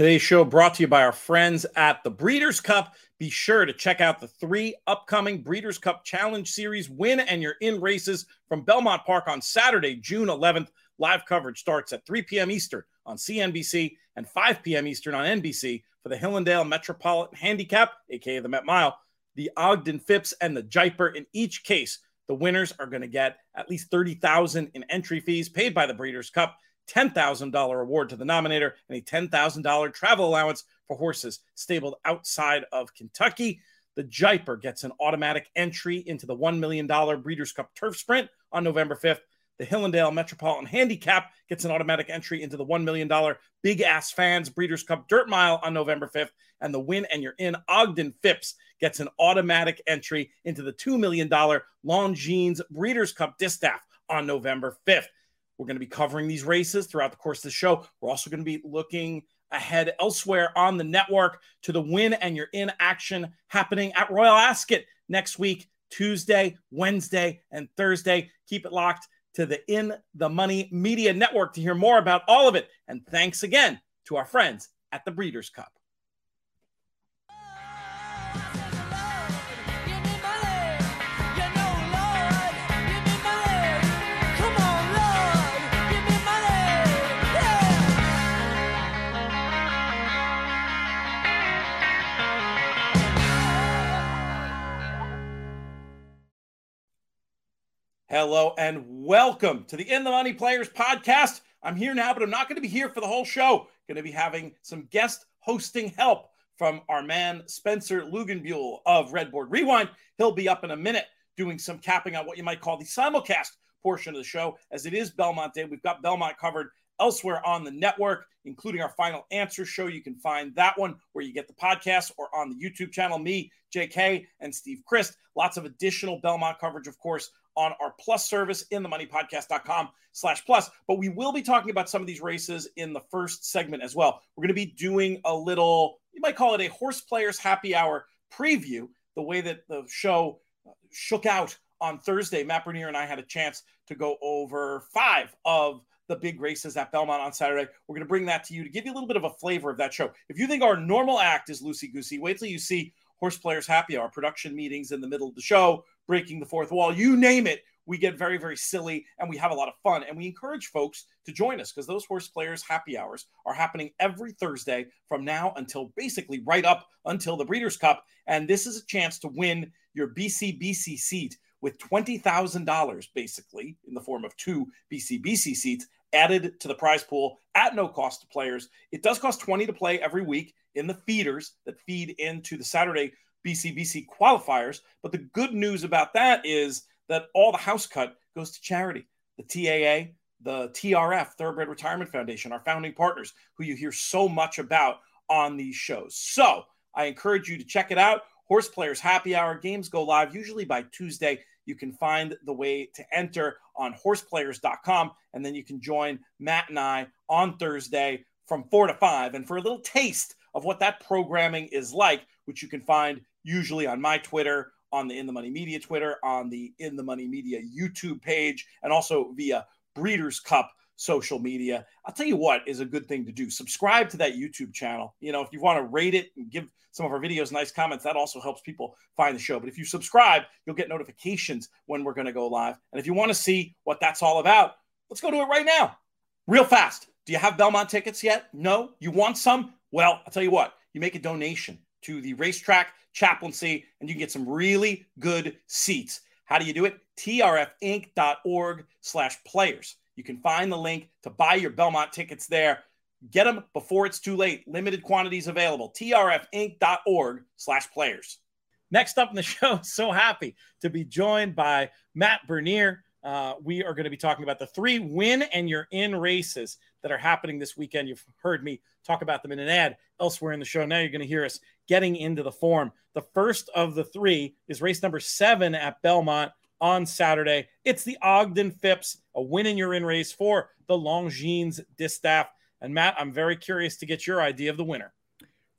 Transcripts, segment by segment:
Today's show brought to you by our friends at the Breeders' Cup. Be sure to check out the three upcoming Breeders' Cup Challenge Series win and you're in races from Belmont Park on Saturday, June 11th. Live coverage starts at 3 p.m. Eastern on CNBC and 5 p.m. Eastern on NBC for the Hillendale Metropolitan Handicap, aka the Met Mile, the Ogden Phipps, and the Jaipur. In each case, the winners are going to get at least 30,000 in entry fees paid by the Breeders' Cup. $10,000 award to the nominator and a $10,000 travel allowance for horses stabled outside of Kentucky. The Jaipur gets an automatic entry into the $1 million Breeders' Cup Turf Sprint on November 5th. The Hillendale Metropolitan Handicap gets an automatic entry into the $1 million Big Ass Fans Breeders' Cup Dirt Mile on November 5th. And the Win and You're In Ogden Phipps gets an automatic entry into the $2 million Longines Breeders' Cup Distaff on November 5th. We're going to be covering these races throughout the course of the show. We're also going to be looking ahead elsewhere on the network to the win and you're in action happening at Royal Ascot next week, Tuesday, Wednesday, and Thursday. Keep it locked to the In the Money Media Network to hear more about all of it. And thanks again to our friends at the Breeders' Cup. Hello and welcome to the In the Money Players podcast. I'm here now, but I'm not going to be here for the whole show. Going to be having some guest hosting help from our man Spencer Luganbuehl of Redboard Rewind. He'll be up in a minute doing some capping on what you might call the simulcast portion of the show, as it is Belmont Day. We've got Belmont covered elsewhere on the network, including our final answer show. You can find that one where you get the podcast or on the YouTube channel. Me, JK, and Steve Crist. Lots of additional Belmont coverage, of course, on our plus service in the moneypodcast.com slash plus. But we will be talking about some of these races in the first segment as well. We're going to be doing a little, you might call it a horse players happy hour preview, the way that the show uh, shook out on Thursday. Matt Bernier and I had a chance to go over five of the big races at Belmont on Saturday. We're going to bring that to you to give you a little bit of a flavor of that show. If you think our normal act is loosey goosey, wait till you see Horse Players Happy Hour production meetings in the middle of the show, breaking the fourth wall, you name it. We get very, very silly and we have a lot of fun. And we encourage folks to join us because those horse players happy hours are happening every Thursday from now until basically right up until the Breeders' Cup. And this is a chance to win your BCBC seat with $20,000 basically in the form of two BCBC seats added to the prize pool at no cost to players. It does cost 20 to play every week in the feeders that feed into the Saturday BCBC qualifiers. But the good news about that is that all the house cut goes to charity. The TAA, the TRF, Thoroughbred Retirement Foundation, our founding partners, who you hear so much about on these shows. So I encourage you to check it out. Horse Players Happy Hour games go live usually by Tuesday. You can find the way to enter on horseplayers.com, and then you can join Matt and I on Thursday from 4 to 5. And for a little taste of what that programming is like, which you can find usually on my Twitter, on the In the Money Media Twitter, on the In the Money Media YouTube page, and also via Breeders' Cup social media. I'll tell you what is a good thing to do. Subscribe to that YouTube channel. You know, if you want to rate it and give some of our videos nice comments, that also helps people find the show. But if you subscribe, you'll get notifications when we're going to go live. And if you want to see what that's all about, let's go to it right now. Real fast. Do you have Belmont tickets yet? No? You want some? Well, I'll tell you what, you make a donation to the racetrack chaplaincy and you can get some really good seats. How do you do it? trfinc.org slash players. You can find the link to buy your Belmont tickets there. Get them before it's too late. Limited quantities available. trfinc.org slash players. Next up in the show, so happy to be joined by Matt Bernier. Uh, we are going to be talking about the three win and you're in races that are happening this weekend. You've heard me talk about them in an ad elsewhere in the show. Now you're going to hear us getting into the form. The first of the three is race number seven at Belmont on Saturday. It's the Ogden Phipps, a win in your in race for the Longines Distaff. And Matt, I'm very curious to get your idea of the winner.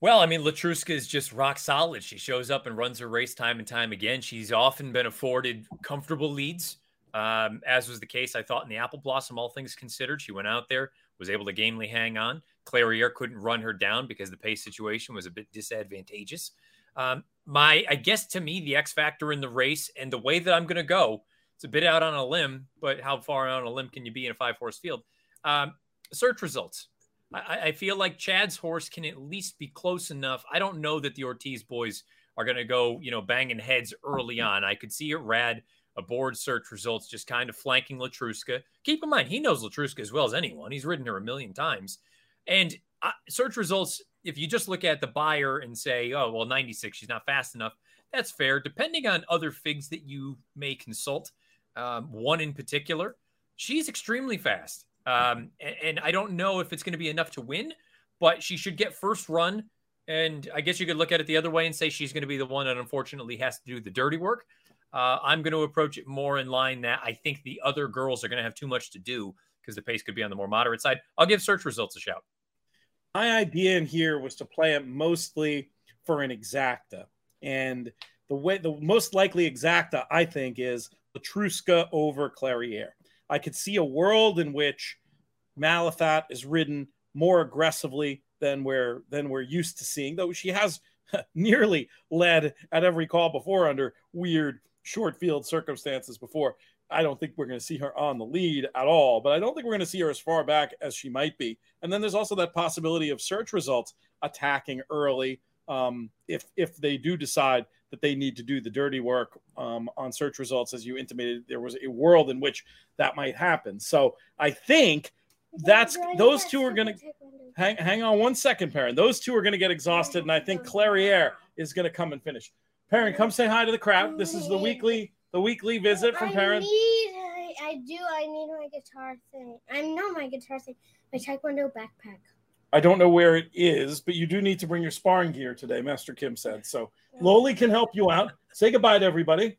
Well, I mean, Letruska is just rock solid. She shows up and runs her race time and time again. She's often been afforded comfortable leads, um, as was the case, I thought, in the Apple Blossom, all things considered. She went out there, was able to gamely hang on. Clairiere couldn't run her down because the pace situation was a bit disadvantageous. Um, my, I guess to me, the X factor in the race and the way that I'm going to go, it's a bit out on a limb, but how far out on a limb can you be in a five horse field? Um, search results. I, I, feel like Chad's horse can at least be close enough. I don't know that the Ortiz boys are going to go, you know, banging heads early on. I could see it rad aboard search results just kind of flanking Letruska. Keep in mind, he knows Letruska as well as anyone. He's ridden her a million times. And uh, search results, if you just look at the Beyer and say, oh, well, 96, she's not fast enough, that's fair. Depending on other figs that you may consult, um, one in particular, she's extremely fast. Um, and, and I don't know if it's going to be enough to win, but she should get first run. And I guess you could look at it the other way and say she's going to be the one that unfortunately has to do the dirty work. Uh, I'm going to approach it more in line that I think the other girls are going to have too much to do because the pace could be on the more moderate side. I'll give search results a shout. My idea in here was to play it mostly for an exacta. And the way the most likely exacta, I think, is Letruska over Clairiere. I could see a world in which Malathaat is ridden more aggressively than we're than we're used to seeing, though she has nearly led at every call before under weird short field circumstances before. I don't think we're going to see her on the lead at all, but I don't think we're going to see her as far back as she might be. And then there's also that possibility of search results attacking early um, if if they do decide that they need to do the dirty work um, on search results, as you intimated, there was a world in which that might happen. So I think that's those two are going to hang, hang on one second, Perrin. Those two are going to get exhausted, and I think Clairiere is going to come and finish. Perrin, come say hi to the crowd. This is the weekly the weekly visit from parents. I, I do. I need my guitar thing. I'm not my guitar thing. My taekwondo backpack. I don't know where it is, but you do need to bring your sparring gear today, Master Kim said. So Loli can help you out. Say goodbye to everybody.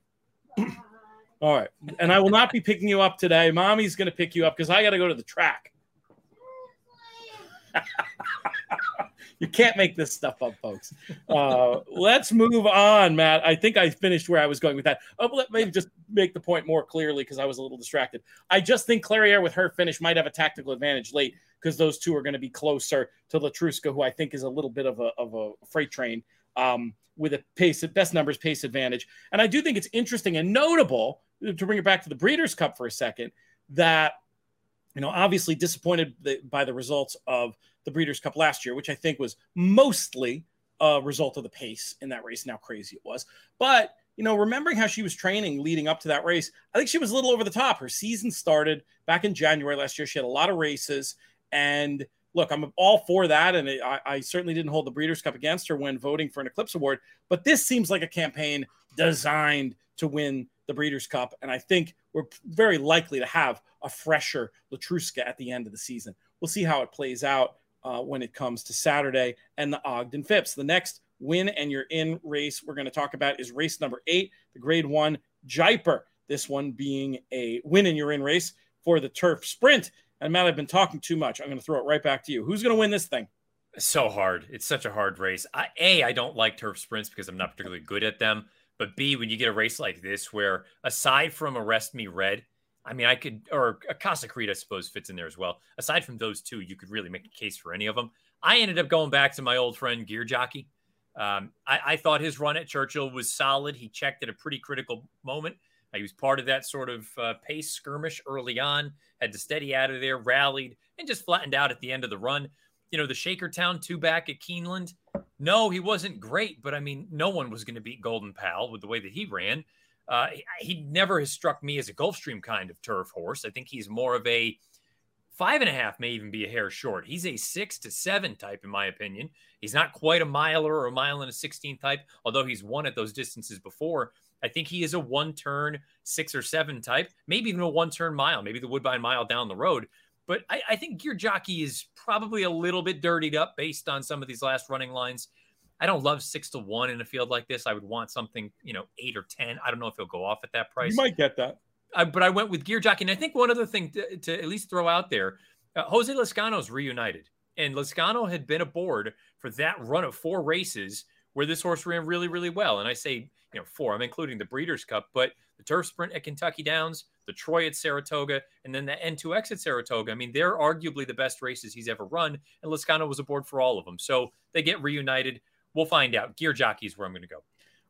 All right. And I will not be picking you up today. Mommy's going to pick you up because I got to go to the track. you can't make this stuff up, folks. Uh, let's move on, Matt. I think I finished where I was going with that. Oh, let me just make the point more clearly because I was a little distracted. I just think Clairiere with her finish might have a tactical advantage late because those two are going to be closer to Letruska, who I think is a little bit of a, of a freight train um, with a pace, best numbers pace advantage. And I do think it's interesting and notable to bring it back to the Breeders' Cup for a second that, you know, obviously disappointed by the results of – the Breeders' Cup last year, which I think was mostly a result of the pace in that race and how crazy it was. But you know, remembering how she was training leading up to that race, I think she was a little over the top. Her season started back in January last year. She had a lot of races. And look, I'm all for that. And I, I certainly didn't hold the Breeders' Cup against her when voting for an Eclipse Award. But this seems like a campaign designed to win the Breeders' Cup. And I think we're very likely to have a fresher Letruska at the end of the season. We'll see how it plays out uh, when it comes to Saturday and the Ogden Phipps. The next win and you're in race we're going to talk about is race number eight, the grade one Jaipur. This one being a win and you're in race for the turf sprint. And Matt, I've been talking too much. I'm going to throw it right back to you. Who's going to win this thing? So hard. It's such a hard race. I, a, I don't like turf sprints because I'm not particularly good at them. But B, when you get a race like this, where aside from Arrest Me Red, I mean, I could, or Casa Creed, I suppose, fits in there as well. Aside from those two, you could really make a case for any of them. I ended up going back to my old friend Gear Jockey. Um, I, I, thought his run at Churchill was solid. He checked at a pretty critical moment. He was part of that sort of uh, pace skirmish early on, had to steady out of there, rallied, and just flattened out at the end of the run. You know, the Shakertown two back at Keeneland. No, he wasn't great, but I mean, no one was going to beat Golden Pal with the way that he ran. Uh, he never has struck me as a Gulfstream kind of turf horse. I think he's more of a five and a half, may even be a hair short. He's a six to seven type, in my opinion. He's not quite a miler or a mile and a 16 type, although he's won at those distances before. I think he is a one turn six or seven type, maybe even a one turn mile, maybe the Woodbine mile down the road. But I, I think Gear Jockey is probably a little bit dirtied up based on some of these last running lines. I don't love six to one in a field like this. I would want something, you know, eight or 10. I don't know if he'll go off at that price. You might get that. I, but I went with Gear Jockey. And I think one other thing to, to at least throw out there uh, Jose Lezcano's reunited. And Lezcano had been aboard for that run of four races where this horse ran really, really well. And I say, you know, four, I'm including the Breeders' Cup, but the turf sprint at Kentucky Downs, the Troy at Saratoga, and then the N2X at Saratoga. I mean, they're arguably the best races he's ever run, and Lezcano was aboard for all of them. So they get reunited. We'll find out. Gear Jockey is where I'm going to go.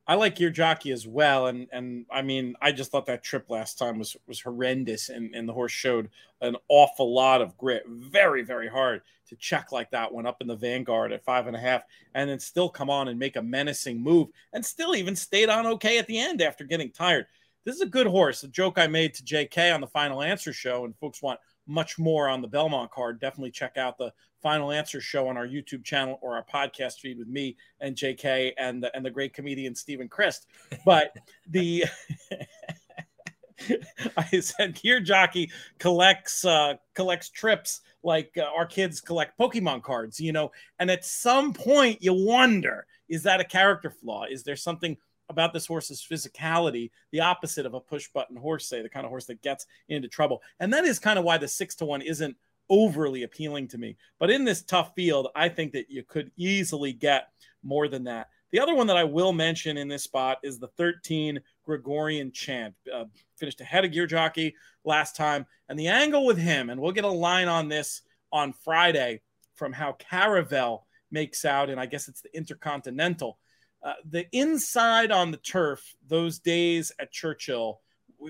I like Gear Jockey as well, and and I mean, I just thought that trip last time was was horrendous, and and the horse showed an awful lot of grit. Very very hard to check like that one up in the Vanguard at five and a half, and then still come on and make a menacing move, and still even stayed on okay at the end after getting tired. This is a good horse. A joke I made to JK on the Final Answer show, and folks want much more on the Belmont card. Definitely check out the Final Answer show on our YouTube channel or our podcast feed with me and JK and the, and the great comedian Stephen Crist. But the I said Gear Jockey collects uh, collects trips like uh, our kids collect Pokemon cards, you know. And at some point, you wonder: is that a character flaw? Is there something about this horse's physicality, the opposite of a push button horse, say the kind of horse that gets into trouble? And that is kind of why the six to one isn't overly appealing to me. But in this tough field, I think that you could easily get more than that. The other one that I will mention in this spot is the 13 Gregorian Chant. Uh, finished ahead of Gear Jockey last time. And the angle with him, and we'll get a line on this on Friday from how Caravel makes out, and I guess it's the Intercontinental. Uh, the inside on the turf, those days at Churchill,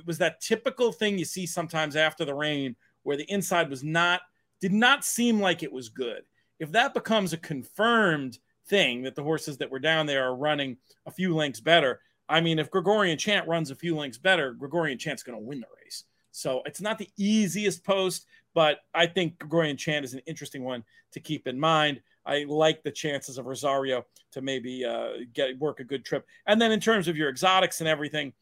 was that typical thing you see sometimes after the rain where the inside was not, did not seem like it was good. If that becomes a confirmed thing that the horses that were down there are running a few lengths better, I mean, if Gregorian Chant runs a few lengths better, Gregorian Chant's going to win the race. So it's not the easiest post, but I think Gregorian Chant is an interesting one to keep in mind. I like the chances of Rosario to maybe uh, get work a good trip. And then in terms of your exotics and everything,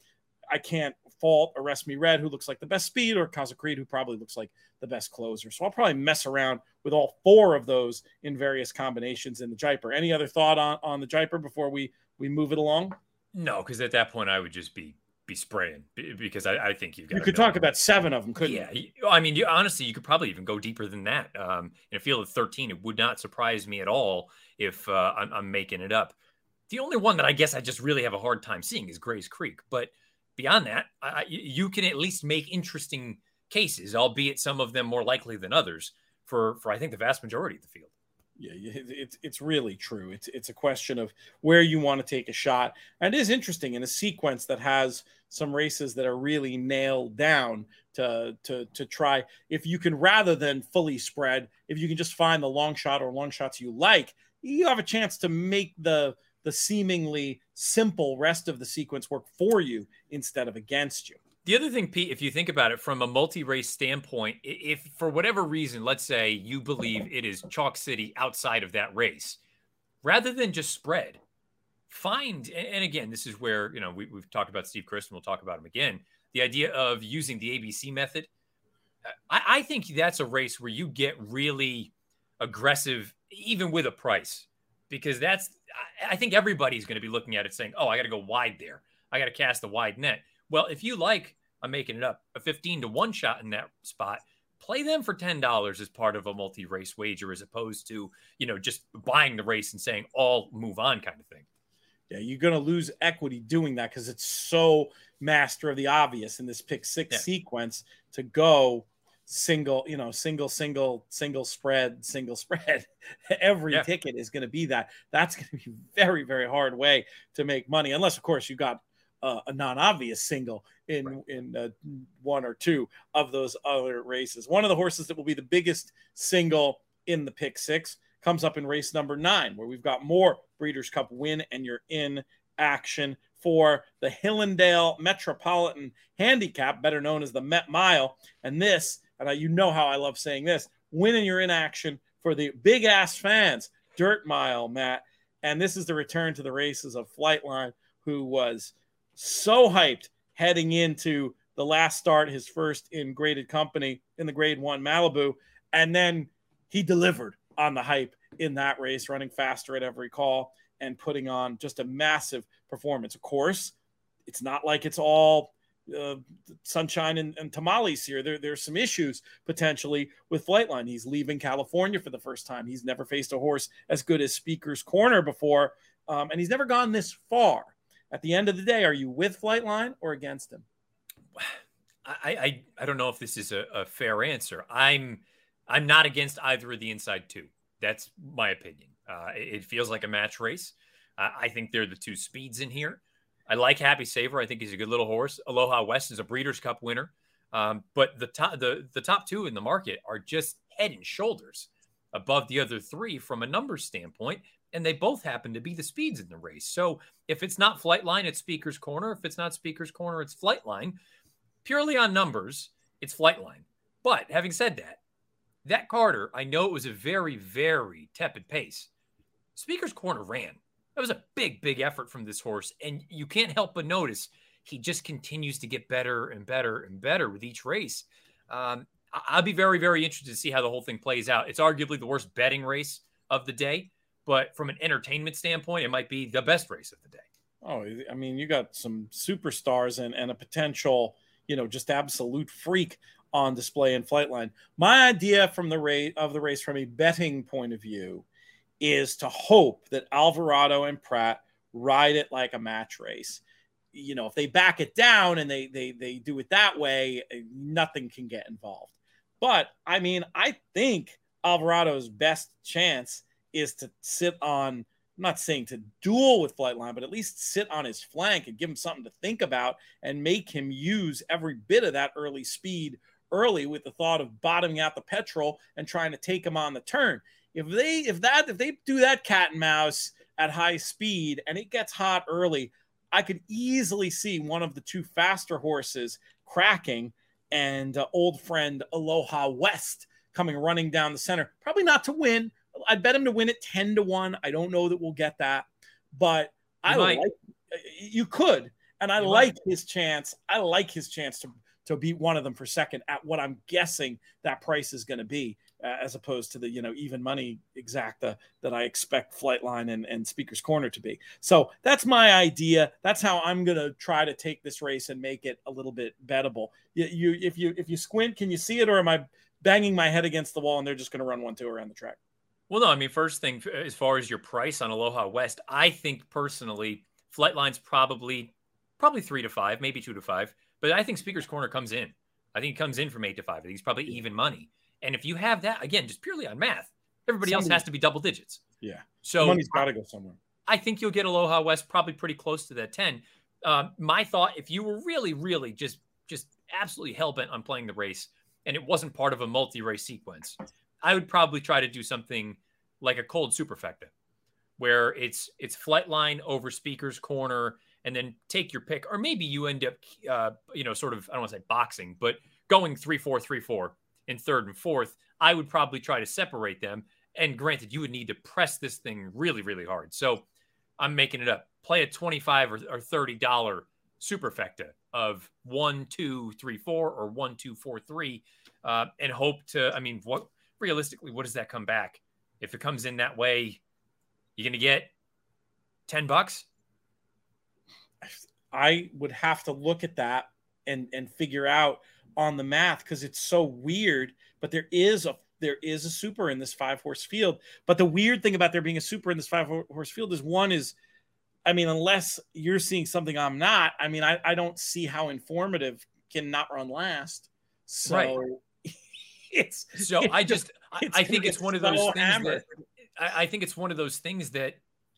I can't fault Arrest Me Red, who looks like the best speed, or Casa Creed, who probably looks like the best closer. So I'll probably mess around with all four of those in various combinations in the Jaipur. Any other thought on, on the Jaipur before we we move it along? No, because at that point I would just be be spraying because I, I think you've got. You could talk about seven of them, couldn't yeah, you? I mean, you, honestly, you could probably even go deeper than that. Um, in a field of thirteen, it would not surprise me at all if uh, I'm, I'm making it up. The only one that I guess I just really have a hard time seeing is Gray's Creek, but beyond that, I, you can at least make interesting cases, albeit some of them more likely than others for for I think the vast majority of the field. Yeah, it's it's really true. It's it's a question of where you want to take a shot, and it is interesting in a sequence that has some races that are really nailed down to to to try. If you can rather than fully spread, if you can just find the long shot or long shots you like, you have a chance to make the the seemingly simple rest of the sequence work for you instead of against you. The other thing, Pete, if you think about it from a multi race standpoint, if for whatever reason, let's say you believe it is Chalk City outside of that race, rather than just spread, find, and again, this is where, you know, we, have talked about Steve Crist and we'll talk about him again. The idea of using the ABC method, I, I think that's a race where you get really aggressive, even with a price, because that's I think everybody's going to be looking at it saying, "Oh, I got to go wide there. I got to cast the wide net." Well, if you like, I'm making it up, a 15 to 1 shot in that spot, play them for $10 as part of a multi-race wager as opposed to, you know, just buying the race and saying all move on kind of thing. Yeah, you're going to lose equity doing that cuz it's so master of the obvious in this pick 6 yeah. sequence to go single, you know, single, single, single spread, single spread. Every yeah. ticket is going to be that. That's going to be very, very hard way to make money, unless, of course, you got uh, a non-obvious single in right. in uh, one or two of those other races. One of the horses that will be the biggest single in the pick six comes up in race number nine, where we've got more Breeders' Cup win, and you're in action for the Hillendale Metropolitan Handicap, better known as the Met Mile. And this and I, you know how I love saying this, winning your in action for the big ass fans, Dirt Mile, Matt. And this is the return to the races of Flightline, who was so hyped heading into the last start, his first in graded company in the grade one Malibu. And then he delivered on the hype in that race, running faster at every call and putting on just a massive performance. Of course, it's not like it's all uh, sunshine and, and, tamales here. There, there's some issues potentially with Flightline. He's leaving California for the first time. He's never faced a horse as good as Speaker's Corner before. um, and he's never gone this far. At the end of the day, are you with Flightline or against him? I, I, I don't know if this is a, a fair answer. I'm I'm not against either of the inside two. That's my opinion. Uh, it, it, feels like a match race. Uh, I think they're the two speeds in here. I like Happy Saver. I think he's a good little horse. Aloha West is a Breeders' Cup winner. Um, but the top the the top two in the market are just head and shoulders above the other three from a numbers standpoint, and they both happen to be the speeds in the race. So if it's not Flightline, it's Speaker's Corner. If it's not Speaker's Corner, it's Flightline. Purely on numbers, it's Flightline. But having said that, that Carter, I know it was a very, very tepid pace. Speaker's Corner ran. That was a big, big effort from this horse. And you can't help but notice he just continues to get better and better and better with each race. Um, I'll be very, very interested to see how the whole thing plays out. It's arguably the worst betting race of the day, but from an entertainment standpoint, it might be the best race of the day. Oh, I mean, you got some superstars and, and a potential, you know, just absolute freak on display in Flightline. My idea from the rate of the race from a betting point of view is to hope that Alvarado and Prat ride it like a match race. You know, if they back it down and they they they do it that way, eh, nothing can get involved. But I mean, I think Alvarado's best chance is to sit on I'm not saying to duel with Flightline, but at least sit on his flank and give him something to think about and make him use every bit of that early speed early with the thought of bottoming out the petrol and trying to take him on the turn. If they if that if they do that cat and mouse at high speed and it gets hot early, I could easily see one of the two faster horses cracking and uh, old friend Aloha West coming running down the center. Probably not to win. I'd bet him to win at 10 to 1. I don't know that we'll get that, but you I might. like you could. And I you like might. his chance. I like his chance to to beat one of them for second at what I'm guessing that price is going to be, uh, as opposed to the you know even money exacta that I expect Flightline and, and Speaker's Corner to be. So that's my idea. That's how I'm going to try to take this race and make it a little bit bettable. You, you if you if you squint, can you see it, or am I banging my head against the wall and they're just going to run one two around the track? Well, no, I mean, first thing, as far as your price on Aloha West, I think personally, Flightline's probably probably three to five, maybe two to five. But I think Speaker's Corner comes in. I think it comes in from eight to five. I think it's probably even money. And if you have that, again, just purely on math, everybody Somebody, else has to be double digits. Yeah. So money's got to go somewhere. I think you'll get Aloha West probably pretty close to that 10. Um, my thought, if you were really, really just just absolutely hell bent on playing the race and it wasn't part of a multi race sequence, I would probably try to do something like a cold superfecta, where it's it's flight line over speaker's corner and then take your pick, or maybe you end up, uh, you know, sort of I don't want to say boxing, but going three four three four in third and fourth. I would probably try to separate them. And granted, you would need to press this thing really really hard. So I'm making it up. Play a twenty five or, or thirty dollar superfecta of one two three four or one two four three, uh, and hope to. I mean, what realistically, what does that come back? If it comes in that way, you're going to get 10 bucks. I would have to look at that and and figure out on the math because it's so weird. But there is a there is a super in this five horse field. But the weird thing about there being a super in this five horse field is one is, I mean, unless you're seeing something I'm not, I mean, I, I don't see how informative can not run last. So right. it's so I just I, I think it's one of those so things hammered. that I, I, think it's one of those things that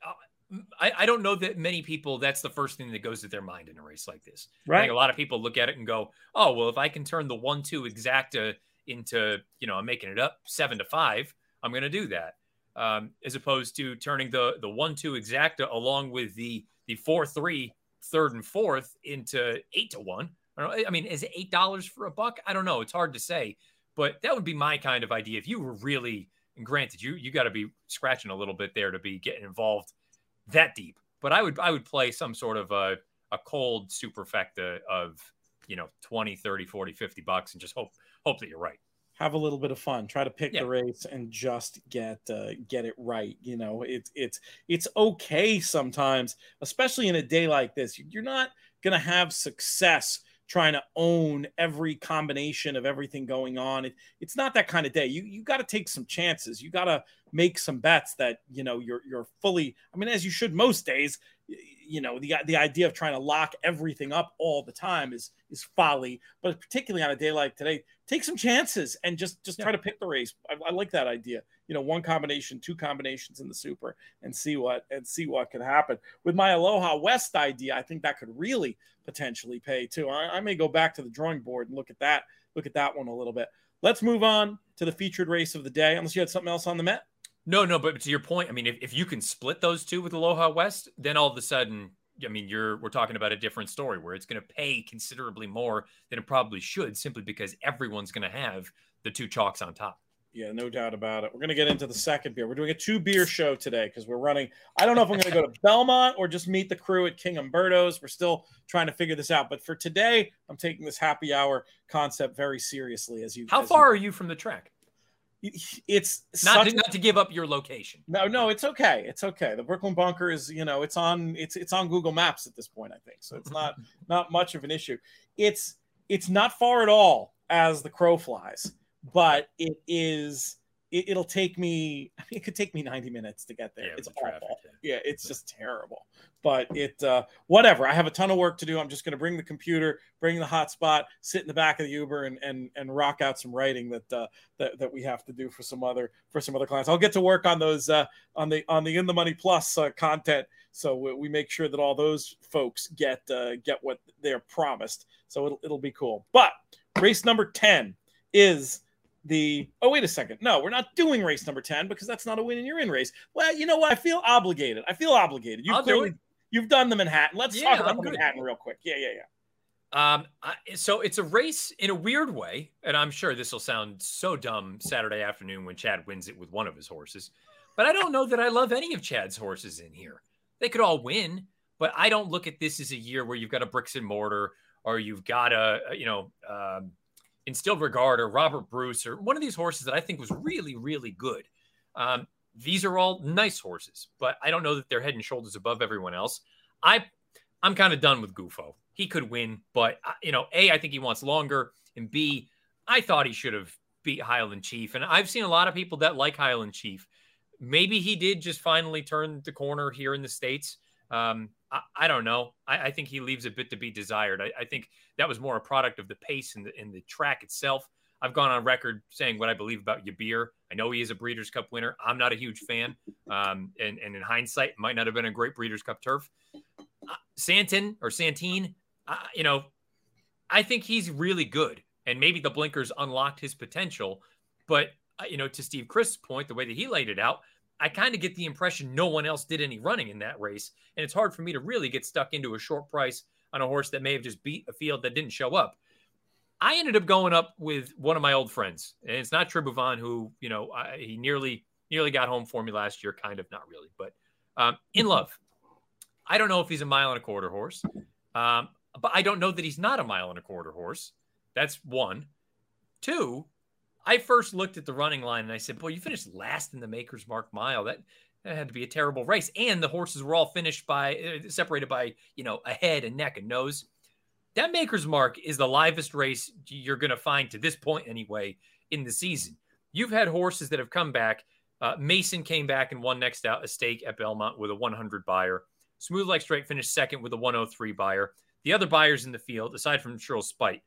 uh, I, I, don't know that many people that's the first thing that goes to their mind in a race like this. Right. A lot of people look at it and go, Oh, well, if I can turn the one two exacta into, you know, I'm making it up seven to five, I'm gonna do that. Um, as opposed to turning the the one two exacta along with the the four three third and fourth into eight to one. I, I mean, is it eight dollars for a buck? I don't know. It's hard to say. But that would be my kind of idea. If you were really, and granted, you you got to be scratching a little bit there to be getting involved that deep. But I would I would play some sort of a a cold superfecta of you know 20 30 40 50 bucks and just hope hope that you're right have a little bit of fun try to pick yeah. the race and just get uh, get it right you know it's it's it's okay sometimes especially in a day like this you're not gonna have success trying to own every combination of everything going on. It, it's not that kind of day. You you got to take some chances. You got to make some bets that you know you're you're fully. I mean, as you should most days. You know the the idea of trying to lock everything up all the time is is folly. But particularly on a day like today, take some chances and just just yeah. try to pick the race. I, I like that idea. You know one combination two combinations in the super and see what and see what can happen. With my aloha west idea i think that could really potentially pay too. I, I, may go back to the drawing board and look at that look at that one a little bit. Let's move on to the featured race of the day unless you had something else on the met. No no but to your point i mean if, if you can split those two with aloha west then all of a sudden I mean, you're we're talking about a different story where it's going to pay considerably more than it probably should, simply because everyone's going to have the two chalks on top. Yeah, no doubt about it. We're going to get into the second beer. We're doing a two beer show today because we're running. I don't know if I'm going to go to Belmont or just meet the crew at King Umberto's. We're still trying to figure this out. But for today, I'm taking this happy hour concept very seriously. As you, how as far you, are you from the track? It's not to, not to give up your location. No, no, it's okay. It's okay. The Brooklyn Bunker is, you know, it's on it's it's on Google Maps at this point. I think so. It's not not much of an issue. It's it's not far at all as the crow flies but it is it, will take me I mean, it could take me 90 minutes to get there. Yeah, it's the awful. traffic, yeah. yeah. it's just terrible. But it uh whatever. I have a ton of work to do. I'm just going to bring the computer bring the hotspot sit in the back of the uber and and and rock out some writing that uh that, that we have to do for some other for some other clients. I'll get to work on those uh on the on the in the money plus uh, content. So we, we make sure that all those folks get uh get what they're promised. So it'll, it'll be cool. But race number 10 is the oh wait a second. No we're not doing race number 10 because that's not a win in your in race. Well you know what? I feel obligated. I feel obligated. You've clearly you've done the manhattan. Let's yeah, talk about the manhattan real quick. Yeah yeah yeah. Um, I, so it's a race in a weird way, and I'm sure this will sound so dumb Saturday afternoon when Chad wins it with one of his horses. But I don't know that I love any of Chad's horses in here. They could all win, but I don't look at this as a year where you've got a bricks and mortar or you've got a, you know, um, Instilled Regard or Robert Bruce or one of these horses that I think was really, really good. Um, these are all nice horses, but I don't know that they're head and shoulders above everyone else. I, I'm kind of done with Gufo. He could win, but uh, you know, a I think he wants longer, and b I thought he should have beat Highland Chief, and I've seen a lot of people that like Highland Chief. Maybe he did just finally turn the corner here in the states. Um, I, I, don't know. I, I, think he leaves a bit to be desired. I, I, think that was more a product of the pace and the, in the track itself. I've gone on record saying what I believe about Yibir. I know he is a Breeders' Cup winner. I'm not a huge fan. Um, and, and, in hindsight, might not have been a great Breeders' Cup turf. Uh, Santin or Santine, uh, you know, I think he's really good. And maybe the blinkers unlocked his potential. But, uh, you know, to Steve Crist's point, the way that he laid it out, I kind of get the impression no one else did any running in that race. And it's hard for me to really get stuck into a short price on a horse that may have just beat a field that didn't show up. I ended up going up with one of my old friends, and it's not Tribhuvan, who you know I, he nearly nearly got home for me last year, kind of not really, but um, in love. I don't know if he's a mile and a quarter horse, um, but I don't know that he's not a mile and a quarter horse. That's one. Two, I first looked at the running line and I said, "Boy, you finished last in the Maker's Mark mile. That that had to be a terrible race." And the horses were all finished by uh, separated by you know a head, a neck, and nose. That Maker's Mark is the livest race you're going to find to this point anyway in the season. You've had horses that have come back. Uh, Mason came back and won next out a stake at Belmont with a 100 Beyer. Smooth like Strait finished second with a 103 Beyer. The other Beyers in the field, aside from Shirl's Speight,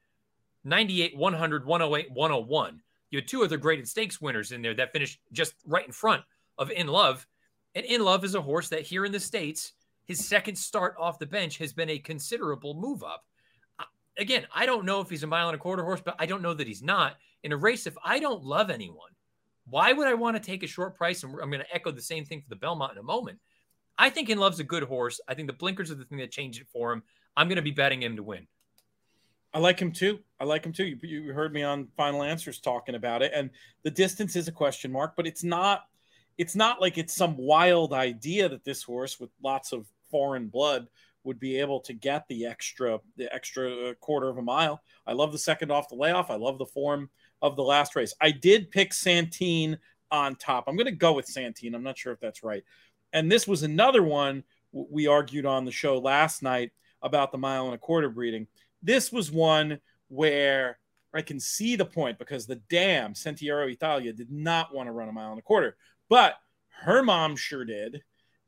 98, 100, 108, 101 you had two other graded stakes winners in there that finished just right in front of In Love. And In Love is a horse that here in the States, his second start off the bench has been a considerable move up. Again, I don't know if he's a mile and a quarter horse, but I don't know that he's not. In a race, if I don't love anyone, why would I want to take a short price? And I'm going to echo the same thing for the Belmont in a moment. I think In Love's a good horse. I think the blinkers are the thing that changed it for him. I'm going to be betting him to win. I like him too. I like him too. You, you, heard me on Final Answers talking about it, and the distance is a question mark, but it's not. It's not like it's some wild idea that this horse with lots of foreign blood would be able to get the extra the extra uh, quarter of a mile. I love the second off the layoff. I love the form of the last race. I did pick Santine on top. I'm going to go with Santine. I'm not sure if that's right. And this was another one we argued on the show last night about the mile and a quarter breeding this was one where I can see the point because the dam Sentiero Italia did not want to run a mile and a quarter, but her mom sure did.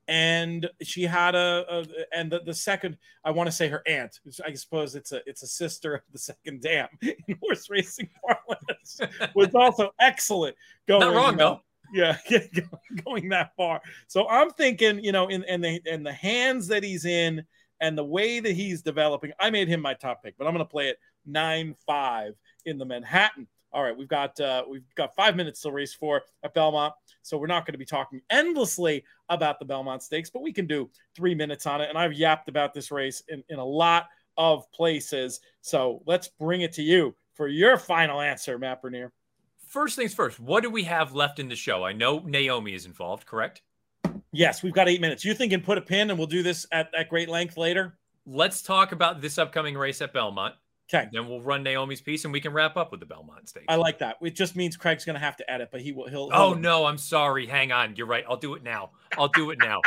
And she had a, a and the, the second I want to say her aunt. I suppose it's a it's a sister of the second dam in horse racing parlance was also excellent. Going, Not wrong though yeah, going that far. So I'm thinking, you know, in and the and the hands that he's in and the way that he's developing, I made him my top pick, but I'm going to play it nine five in the Manhattan. All right, we've got uh, we've got five minutes to race for at Belmont, so we're not going to be talking endlessly about the Belmont Stakes, but we can do three minutes on it. And I've yapped about this race in, in a lot of places, so let's bring it to you for your final answer, Matt Bernier first things first, what do we have left in the show? I know Naomi is involved, correct? Yes, we've got eight minutes. You thinking put a pin and we'll do this at, at great length later? Let's talk about this upcoming race at Belmont. Okay. Then we'll run Naomi's piece and we can wrap up with the Belmont Stakes. I like that. It just means Craig's going to have to edit, but he will. He'll. Oh no, I'm sorry. Hang on. You're right. I'll do it now. I'll do it now.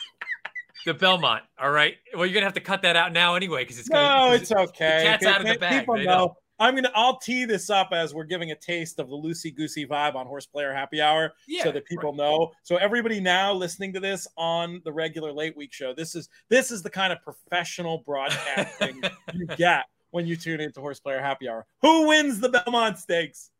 the Belmont. All right. Well, you're gonna have to cut that out now anyway because it's gonna, no, it's okay. The cat's out of the bag. People know. I'm gonna I'll tee this up as we're giving a taste of the loosey goosey vibe on Horse Player Happy Hour, yeah, so that people right. know. So everybody now listening to this on the regular late week show, this is this is the kind of professional broadcasting you get when you tune into Horse Player Happy Hour. Who wins the Belmont Stakes?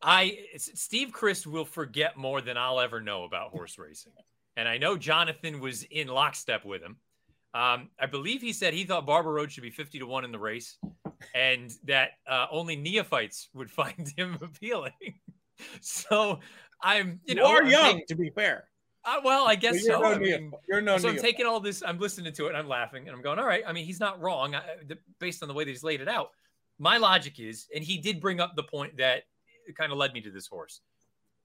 I Steve Crist will forget more than I'll ever know about horse racing, and I know Jonathan was in lockstep with him. Um, I believe he said he thought Barber Road should be 50 to 1 in the race and that uh, only neophytes would find him appealing. so I'm, you, you know, are young to be fair. Uh, well, I guess you're so. No I mean, you're no. So I'm taking all this. I'm listening to it. and I'm laughing, and I'm going, all right. I mean, he's not wrong I, the, based on the way that he's laid it out. My logic is, and he did bring up the point that kind of led me to this horse.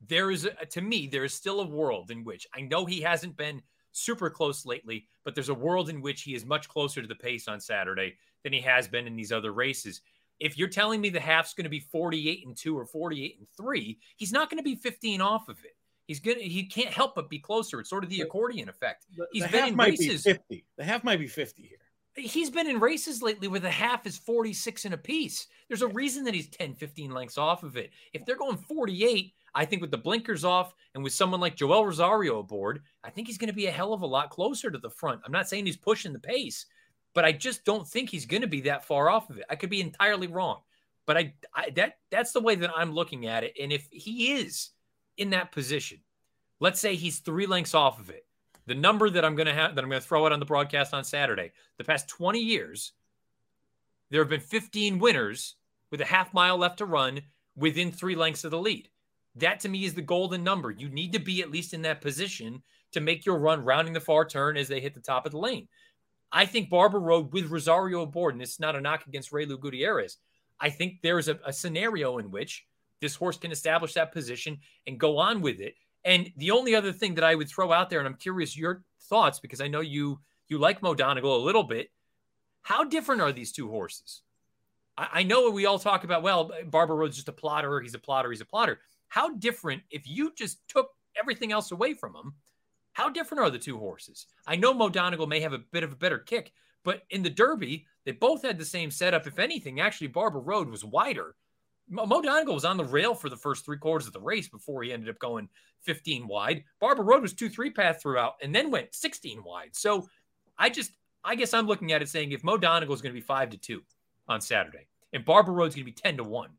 There is, a, to me, there is still a world in which I know he hasn't been super close lately, but there's a world in which he is much closer to the pace on Saturday than he has been in these other races. If you're telling me the half's going to be 48 and 2 or 48 and 3, he's not going to be 15 off of it. He's going to he can't help but be closer. It's sort of the accordion effect. He's the been in races 50. The half might be 50 here. He's been in races lately where the half is 46 and a piece. There's a reason that he's 10, 15 lengths off of it. If they're going 48, I think with the blinkers off and with someone like Joel Rosario aboard, I think he's going to be a hell of a lot closer to the front. I'm not saying he's pushing the pace, but I just don't think he's going to be that far off of it. I could be entirely wrong, but I, I that that's the way that I'm looking at it. And if he is in that position, let's say he's three lengths off of it, the number that I'm going to have that I'm going to throw out on the broadcast on Saturday, the past 20 years, there have been 15 winners with a half mile left to run within three lengths of the lead. That to me is the golden number. You need to be at least in that position to make your run rounding the far turn as they hit the top of the lane. I think Barber Road with Rosario aboard, and it's not a knock against Reylu Gutierrez. I think there's a, a scenario in which this horse can establish that position and go on with it. And the only other thing that I would throw out there, and I'm curious your thoughts because I know you you like Mo Donegal a little bit. How different are these two horses? I, I know we all talk about well, Barber Road's just a plotter. He's a plotter. He's a plotter. How different if you just took everything else away from him? How different are the two horses? I know Mo Donegal may have a bit of a better kick, but in the Derby, they both had the same setup. If anything, actually, Barber Road was wider. Mo, Donegal was on the rail for the first three quarters of the race before he ended up going 15 wide. Barber Road was two three path throughout and then went 16 wide. So I just, I guess I'm looking at it saying if Mo Donegal is going to be five to two on Saturday and Barber Road's going to be 10 to one,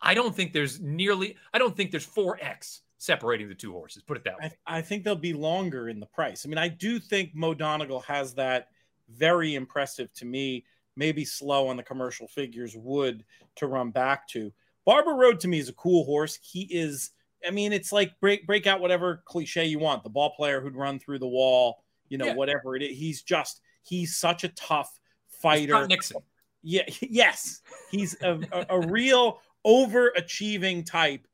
I don't think there's nearly, I don't think there's 4X separating the two horses. Put it that way. I, I, think they'll be longer in the price. I mean, I do think Mo Donegal has that very impressive to me, maybe slow on the commercial figures would to run back to. Barber Road to me is a cool horse. He is, I mean, it's like break break out whatever cliche you want. The ball player who'd run through the wall, you know, yeah. whatever it is. He's just he's such a tough fighter. Nixon. Yeah, yes. He's a, a, a real overachieving type.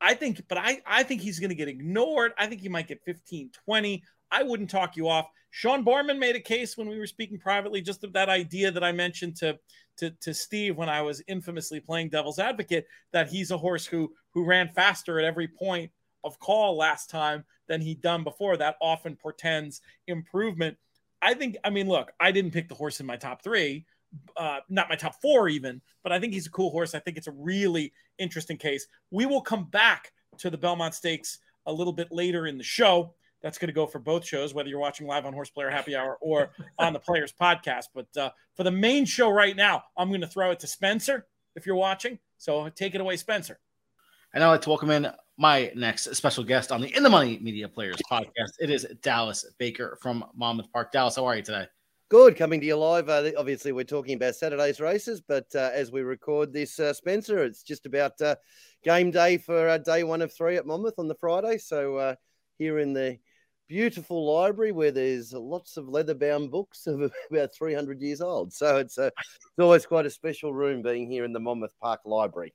I think, but I, I think he's going to get ignored. I think he might get 15, 20. I wouldn't talk you off. Sean Borman made a case when we were speaking privately, just of that idea that I mentioned to, to, to Steve when I was infamously playing devil's advocate, that he's a horse who who ran faster at every point of call last time than he'd done before. That often portends improvement. I think, I mean, look, I didn't pick the horse in my top three. Uh, not my top four even, but I think he's a cool horse. I think it's a really interesting case. We will come back to the Belmont Stakes a little bit later in the show. That's going to go for both shows, whether you're watching live on Horse Player Happy Hour or on the Players Podcast. But uh, for the main show right now, I'm going to throw it to Spencer if you're watching. So take it away, Spencer. And I'd like to welcome in my next special guest on the In the Money Media Players podcast. It is Dallas Baker from Monmouth Park. Dallas, how are you today? Good, coming to you live. Uh, obviously, we're talking about Saturday's races, but uh, as we record this, uh, Spencer, it's just about uh, game day for uh, day one of three at Monmouth on the Friday. So uh, here in the beautiful library where there's lots of leather-bound books of about 300 years old. So it's, it's always quite a special room being here in the Monmouth Park Library.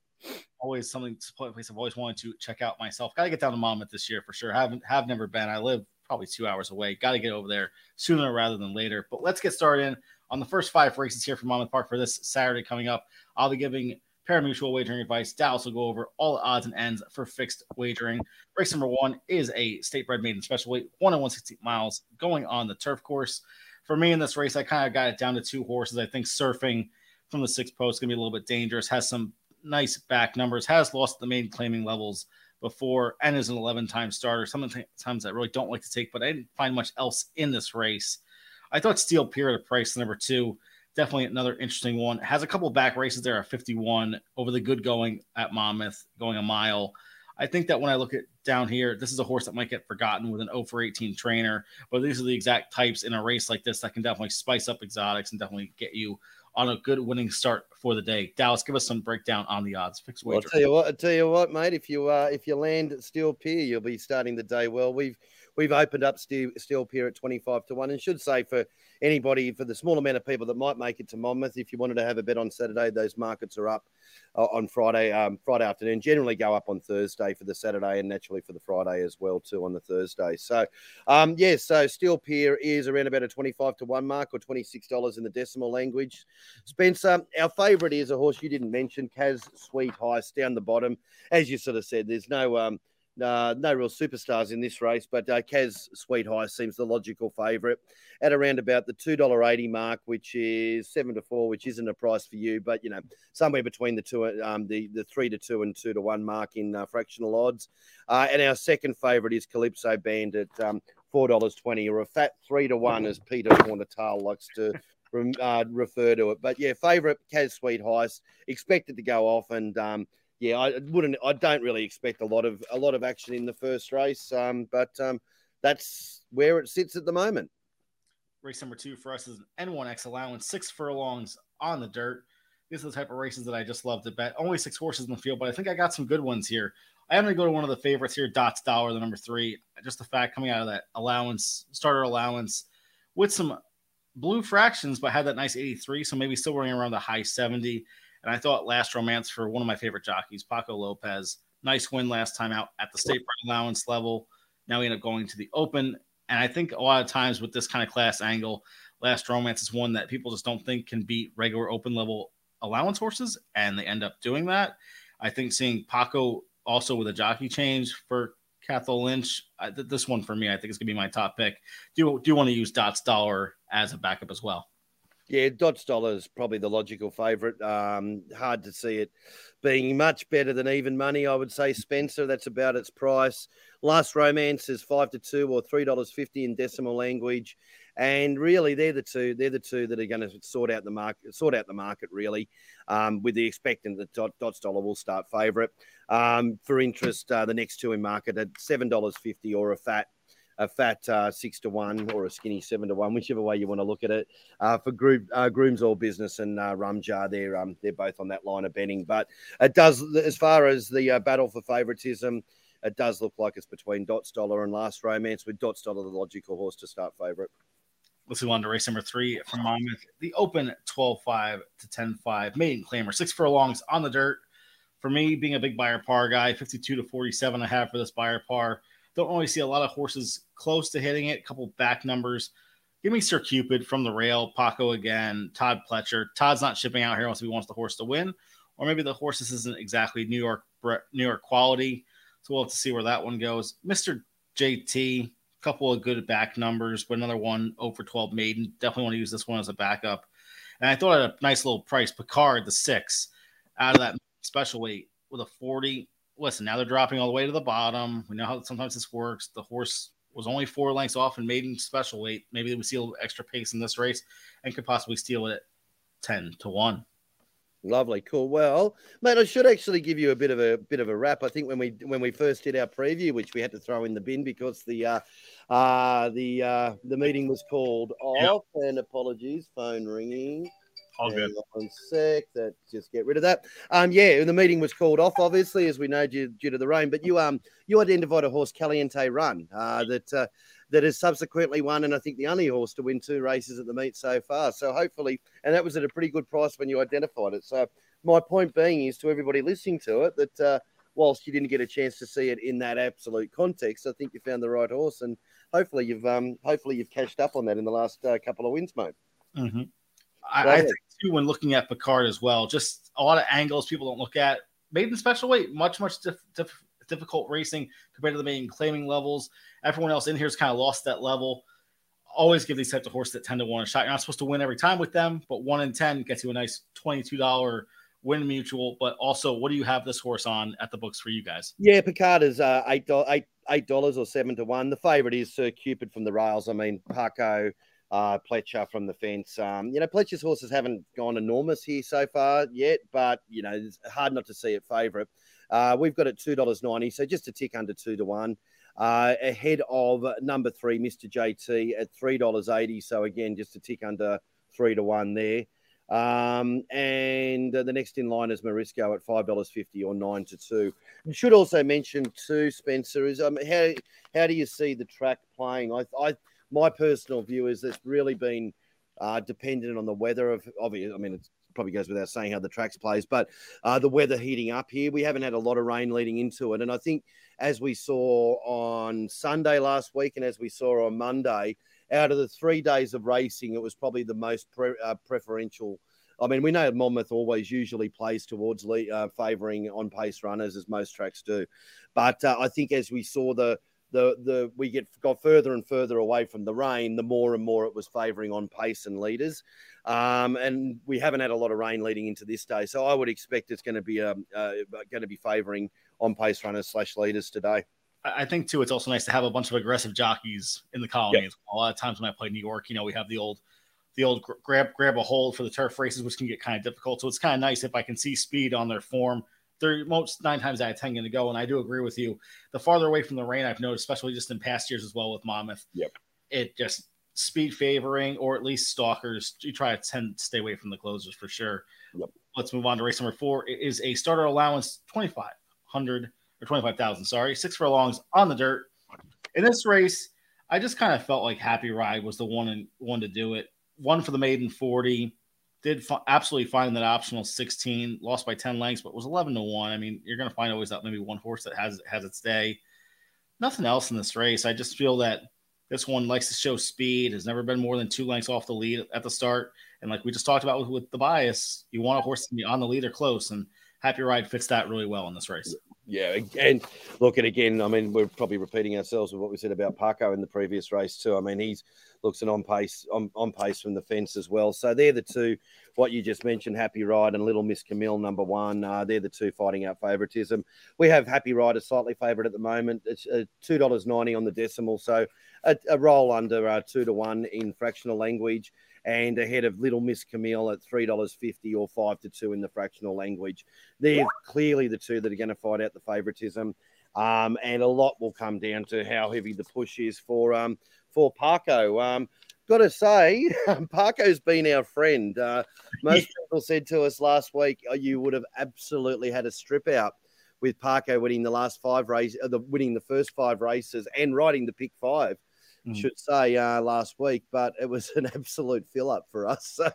Always something, place I've always wanted to check out myself. Got to get down to Monmouth this year for sure. Haven't have never been. I live probably two hours away. Got to get over there sooner rather than later. But let's get started in on the first five races here from Monmouth Park for this Saturday coming up. I'll be giving pari-mutuel wagering advice. Dallas will go over all the odds and ends for fixed wagering. Race number one is a state bred maiden special weight, one and 160 miles, going on the turf course. For me in this race, I kind of got it down to two horses. I think surfing from the sixth post is going to be a little bit dangerous. Has some nice back numbers. Has lost the main claiming levels before and is an 11 time starter. Sometimes I really don't like to take, but I didn't find much else in this race. I thought Steel Pier at a price number two, definitely another interesting one. Has a couple back races there at 51 over the good going at Monmouth, going a mile. I think that when I look at down here, this is a horse that might get forgotten with an 0 for 18 trainer, but these are the exact types in a race like this that can definitely spice up exotics and definitely get you on a good winning start for the day. Dallas, give us some breakdown on the odds. Fix wager. Well, I'll tell you what. I'll tell you what, mate. If you uh, if you land at Steel Pier, you'll be starting the day well. We've we've opened up Steel, Steel Pier at twenty five to one, and should say for anybody for the small amount of people that might make it to Monmouth, if you wanted to have a bet on Saturday, those markets are up uh, on Friday, um, Friday afternoon. Generally go up on Thursday for the Saturday, and naturally for the Friday as well too on the Thursday. So, um, yeah, so Steel Pier is around about a twenty-five to one mark, or twenty-six dollars in the decimal language. Spencer, our favourite is a horse you didn't mention, Kaz Sweet Heist down the bottom. As you sort of said, there's no um, uh, no real superstars in this race, but uh, Kaz Sweet Heist seems the logical favourite at around about the two dollar eighty mark, which is seven to four, which isn't a price for you, but you know somewhere between the two, um, the the three to two and two to one mark in uh, fractional odds. Uh, and our second favourite is Calypso Band at um, four dollars twenty, or a fat three to one, as Peter Hornital likes to. Uh, refer to it, but yeah, favourite Kaz Sweet Heist expected to go off, and um, yeah, I wouldn't. I don't really expect a lot of a lot of action in the first race, um, but um, that's where it sits at the moment. Race number two for us is an N1X allowance, six furlongs on the dirt. These are the type of races that I just love to bet. Only six horses in the field, but I think I got some good ones here. I am going to go to one of the favorites here, Dots Dollar, the number three. Just the fact coming out of that allowance, starter allowance, with some blue fractions, but had that nice 83. So maybe still running around the high 70. And I thought Last Romance for one of my favorite jockeys, Paco Lopez. Nice win last time out at the state allowance level. Now we end up going to the open. And I think a lot of times with this kind of class angle, Last Romance is one that people just don't think can beat regular open level allowance horses, and they end up doing that. I think seeing Paco also with a jockey change for Cathal Lynch, I, this one for me, I think is going to be my top pick. Do do you want to use Dots Dollar as a backup as well? Yeah, Dots Dollar is probably the logical favourite. Um, hard to see it being much better than even money. I would say Spencer. That's about its price. Last Romance is five to two or three dollars fifty in decimal language, and really they're the two. They're the two that are going to sort out the market. Sort out the market really, um, with the expecting that Dots Dollar will start favourite. Um, for interest, uh, the next two in market at seven dollars fifty or a fat a fat uh, six to one or a skinny seven to one, whichever way you want to look at it. Uh, for group, uh, Grooms All Business and uh, Rumjar, they're um, they're both on that line of betting. But it does, as far as the uh, battle for favouritism, it does look like it's between Dots Dollar and Last Romance, with Dots Dollar the logical horse to start favourite. Let's move on to race number three from Monmouth. The open 12 5 to 10 5. Maiden Claimer, six furlongs on the dirt. For me, being a big Beyer par guy, 52 to 47 I have for this Beyer par. Don't always see a lot of horses close to hitting it. A couple back numbers. Give me Sir Cupid from the rail, Paco again, Todd Pletcher. Todd's not shipping out here unless he wants the horse to win, or maybe the horse isn't exactly New York New York quality. So we'll have to see where that one goes. Mr. JT, A couple of good back numbers, but another one oh over 12 maiden. Definitely want to use this one as a backup. And I thought at a nice little price, Picard, the six, out of that special weight with a 40. Listen, now they're dropping all the way to the bottom. We know how sometimes this works. The horse was only four lengths off and made in special weight. Maybe they would see a little extra pace in this race and could possibly steal it 10 to 1. Lovely, cool. Well, mate, I should actually give you a bit of a bit of a wrap. I think when we when we first did our preview, which we had to throw in the bin because the uh, uh the uh the meeting was called off. Yep. And apologies, phone ringing. All good. One sec. That just get rid of that. Um, yeah, the meeting was called off, obviously, as we know due, due to the rain. But you um you identified a horse Caliente Run uh, that uh, that has subsequently won, and I think the only horse to win two races at the meet so far. So hopefully, and that was at a pretty good price when you identified it. So my point being is to everybody listening to it that uh, whilst you didn't get a chance to see it in that absolute context, I think you found the right horse, and hopefully you've um hopefully you've cashed up on that in the last uh, couple of wins, mate. Mm-hmm. I, I, think too when looking at Picard as well, just a lot of angles people don't look at. Maiden special weight, much much diff- diff- difficult racing compared to the main claiming levels. Everyone else in here has kind of lost that level. Always give these types of horses that 10 to 1 a shot. You're not supposed to win every time with them, but 1 in 10 gets you a nice $22 win mutual. But also, what do you have this horse on at the books for you guys? Yeah, Picard is uh, eight eight eight dollars or seven to one. The favorite is Sir Cupid from the rails. I mean, Paco, uh, Pletcher from the fence. Um, you know, Pletcher's horses haven't gone enormous here so far yet, but you know, it's hard not to see it favourite. Uh, we've got it two dollars ninety, so just a tick under two to one uh, ahead of number three, Mr. JT, at three dollars eighty. So again, just a tick under three to one there. Um, and uh, the next in line is Marisco at five dollars fifty or nine to two. I should also mention too, Spencer, is um, how how do you see the track playing? I, I my personal view is it's really been uh, dependent on the weather of obviously. I mean, it probably goes without saying how the tracks plays, but uh, the weather heating up here. We haven't had a lot of rain leading into it, and I think as we saw on Sunday last week and as we saw on Monday, out of the three days of racing, it was probably the most pre- uh, preferential. I mean, we know Monmouth always usually plays towards uh, favouring on pace runners, as most tracks do. But uh, I think as we saw the the the we get got further and further away from the rain, the more and more it was favouring on pace and leaders. Um, and we haven't had a lot of rain leading into this day, so I would expect it's going to be um, uh, going to be favouring on pace runners slash leaders today. I think too, it's also nice to have a bunch of aggressive jockeys in the colony. Yep. A lot of times when I play New York, you know, we have the old, the old grab grab a hold for the turf races, which can get kind of difficult. So it's kind of nice if I can see speed on their form. They're most nine times out of ten going to go, and I do agree with you. The farther away from the rain, I've noticed, especially just in past years as well with Monmouth. Yep. It just speed favoring, or at least stalkers. You try to tend to stay away from the closers for sure. Yep. Let's move on to race number four. It is a starter allowance twenty five hundred or 25,000, sorry, six furlongs on the dirt. In this race, I just kind of felt like Happy Ride was the one and one to do it. One for the maiden 40, did absolutely fine that optional 16, lost by 10 lengths, but was 11 to 1. I mean, you're going to find always that maybe one horse that has has its day. Nothing else in this race. I just feel that this one likes to show speed, has never been more than two lengths off the lead at the start. And like we just talked about with, with the bias, you want a horse to be on the lead or close. And Happy Ride fits that really well in this race. Yeah, and look at again. I mean, we're probably repeating ourselves with what we said about Paco in the previous race too. I mean, he's looks an on pace on, on pace from the fence as well. So they're the two. What you just mentioned, Happy Ride and Little Miss Camille, number one. Uh, they're the two fighting out favouritism. We have Happy Ride a slightly favourite at the moment. It's uh, two dollars ninety on the decimal, so a, a roll under uh, two to one in fractional language and ahead of Little Miss Camille at $3.50 or 5 to 2 in the fractional language. They're clearly the two that are going to fight out the favoritism. Um, and a lot will come down to how heavy the push is for um, for Paco. Um, got to say, Paco's been our friend. Uh, most people said to us last week, oh, you would have absolutely had a strip out with Paco winning the last five races, uh, the winning the first five races, and riding the pick five mm. should say, uh, last week, but it was an absolute fill up for us. So,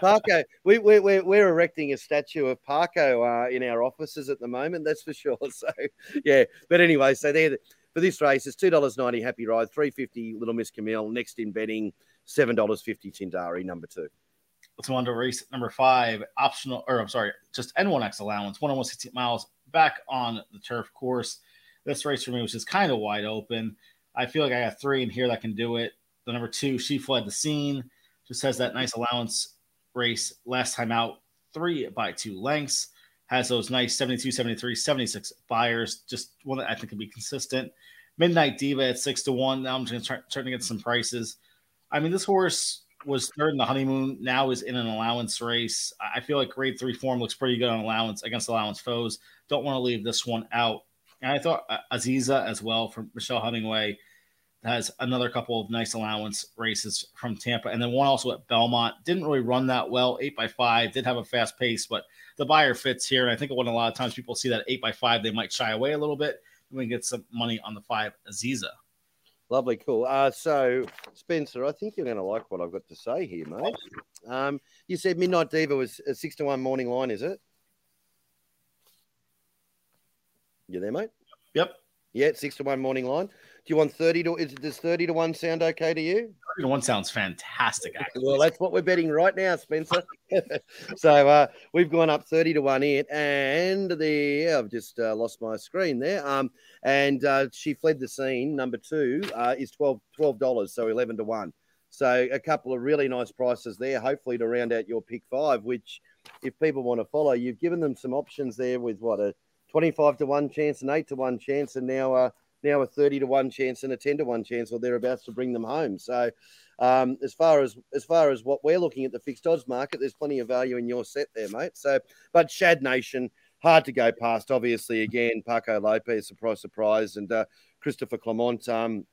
Paco, we, we, we're, we're erecting a statue of Paco uh, in our offices at the moment, that's for sure. So, yeah, but anyway, so there for this race, it's two dollars ninety. Happy Ride, three fifty. Little Miss Camille. Next in betting, seven dollars fifty. Tindari, number two. Let's move on to race number five. Optional, or I'm sorry, just N1X allowance. One almost 16 miles back on the turf course. This race for me was just kind of wide open. I feel like I got three in here that can do it. The number two, she fled the scene, just has that nice allowance race last time out, three by two lengths. Has those nice 72, 73, 76 Beyers. Just one that I think can be consistent. Midnight Diva at six to one. Now I'm just trying to get some prices. I mean, this horse was third in the honeymoon. Now is in an allowance race. I feel like grade three form looks pretty good on allowance against allowance foes. Don't want to leave this one out. And I thought uh, Aziza as well from Michelle Hemingway has another couple of nice allowance races from Tampa, and then one also at Belmont. Didn't really run that well, eight by five. Did have a fast pace, but the Beyer fits here. And I think when a lot of times people see that eight by five, they might shy away a little bit. We can get some money on the five Aziza. Lovely, cool. Uh, so, Spencer, I think you're going to like what I've got to say here, mate. Um, you said Midnight Diva was a six to one morning line, is it? You there, mate? Yep. Yeah, six to one morning line. Do you want 30 to is does 30 to 1 sound okay to you? 30 to 1 sounds fantastic, actually. well, that's what we're betting right now, Spencer. so uh, we've gone up 30 to 1 in, and the I've just uh, lost my screen there. Um, and uh, she fled the scene. Number two uh, is 12 dollars, so 11 to 1. So a couple of really nice prices there, hopefully to round out your pick five, which if people want to follow, you've given them some options there with what a 25 to 1 chance, an 8 to 1 chance, and now uh, now a 30 to 1 chance and a 10 to 1 chance or thereabouts to bring them home. So um, as far as as far as what we're looking at the fixed odds market, there's plenty of value in your set there, mate. So but Shad Nation, hard to go past, obviously, again, Paco Lopez, surprise, surprise, and uh, Christopher Clement. Um,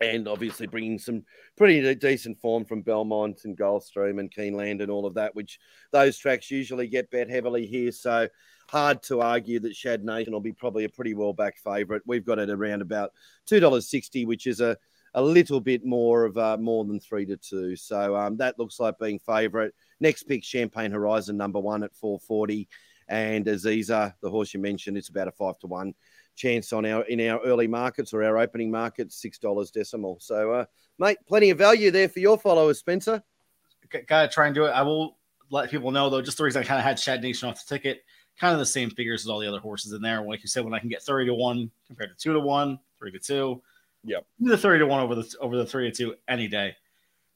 and obviously bringing some pretty decent form from Belmont and Gulfstream and Keeneland and all of that, which those tracks usually get bet heavily here. So hard to argue that Shad Nation will be probably a pretty well back favourite. We've got it around about two dollars sixty, which is a a little bit more of uh, more than three to two. So um, that looks like being favourite. Next pick, Champagne Horizon, number one at four forty, and Aziza, the horse you mentioned, it's about a five to one chance on our in our early markets or our opening markets, six dollars decimal. So, uh, mate, plenty of value there for your followers, Spencer. Gotta try and do it. I will let people know though. Just the reason I kind of had Shad Nation off the ticket kind of the same figures as all the other horses in there. Like you said, when I can get 30 to 1 compared to 2 to 1, 3 to 2. Yep. The 30 to 1 over the over the 3 to 2 any day.